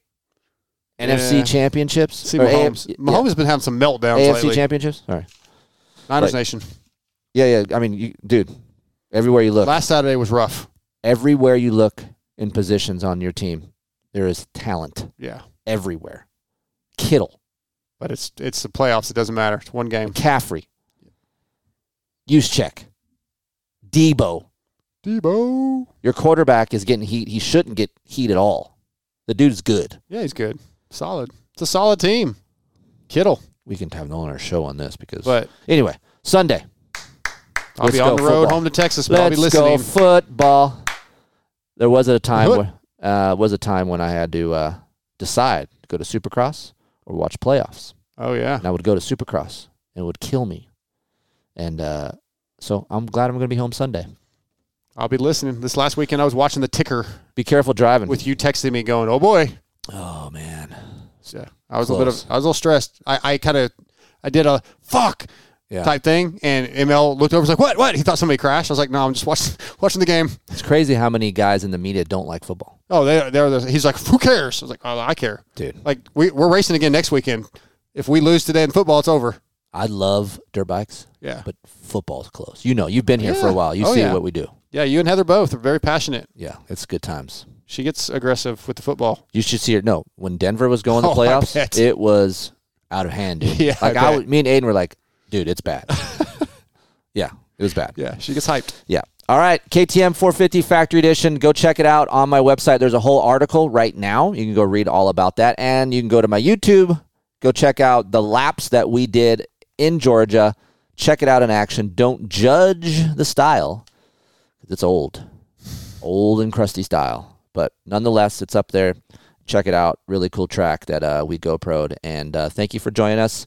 NFC championships. See, Or Mahomes. Mahomes has been having some meltdowns yeah, AFC lately. championships. All right. Niners Nation. Yeah, yeah. I mean, you, dude, everywhere you look, Last Saturday was rough. everywhere you look in positions on your team, there is talent Yeah, everywhere. Kittle, but it's it's the playoffs. It doesn't matter. It's one game. McCaffrey, Juszczyk, Deebo. Deebo. Your quarterback is getting heat. He shouldn't get heat at all. The dude's good. Yeah, he's good. Solid. It's a solid team. Kittle. We can have no on our show on this because. But anyway, Sunday. I'll Let's be on the road football. home to Texas, but I'll be Let's go football. There was a time where, uh, was a time when I had to uh, decide to go to Supercross or watch playoffs. Oh yeah. And I would go to Supercross and it would kill me. And uh, so I'm glad I'm going to be home Sunday. I'll be listening. This last weekend I was watching the ticker Be careful driving. with you texting me going, "Oh boy." oh man. Yeah. I was a little bit of I was a little stressed. I, I kind of I did a fuck Yeah. type thing and ML looked over and was like, "What? What?" He thought somebody crashed. I was like, "No, I'm just watching watching the game." It's crazy how many guys in the media don't like football, Oh, they they're, they're he's like, "Who cares?" I was like, "Oh, I care." dude. Like we we're racing again next weekend. If we lose today in football, it's over. I love dirt bikes, Yeah. but football's close. You know, you've been here for a while. You Oh, see yeah. what we do. Yeah, you and Heather both are very passionate. Yeah, it's good times. She gets aggressive with the football. You should see it. No, when Denver was going to Oh, I playoffs, it was out of hand. Dude. Yeah, like I, w- me and Aiden were like, dude, it's bad. yeah, it was bad. Yeah, she gets hyped. Yeah. All right, KTM 450 Factory Edition. Go check it out on my website. There's a whole article right now. You can go read all about that. And you can go to my YouTube. Go check out the laps that we did in Georgia. Check it out in action. Don't judge the style 'cause it's old, old and crusty style. But nonetheless, it's up there. Check it out. Really cool track that uh, we GoPro'd. And uh, thank you for joining us.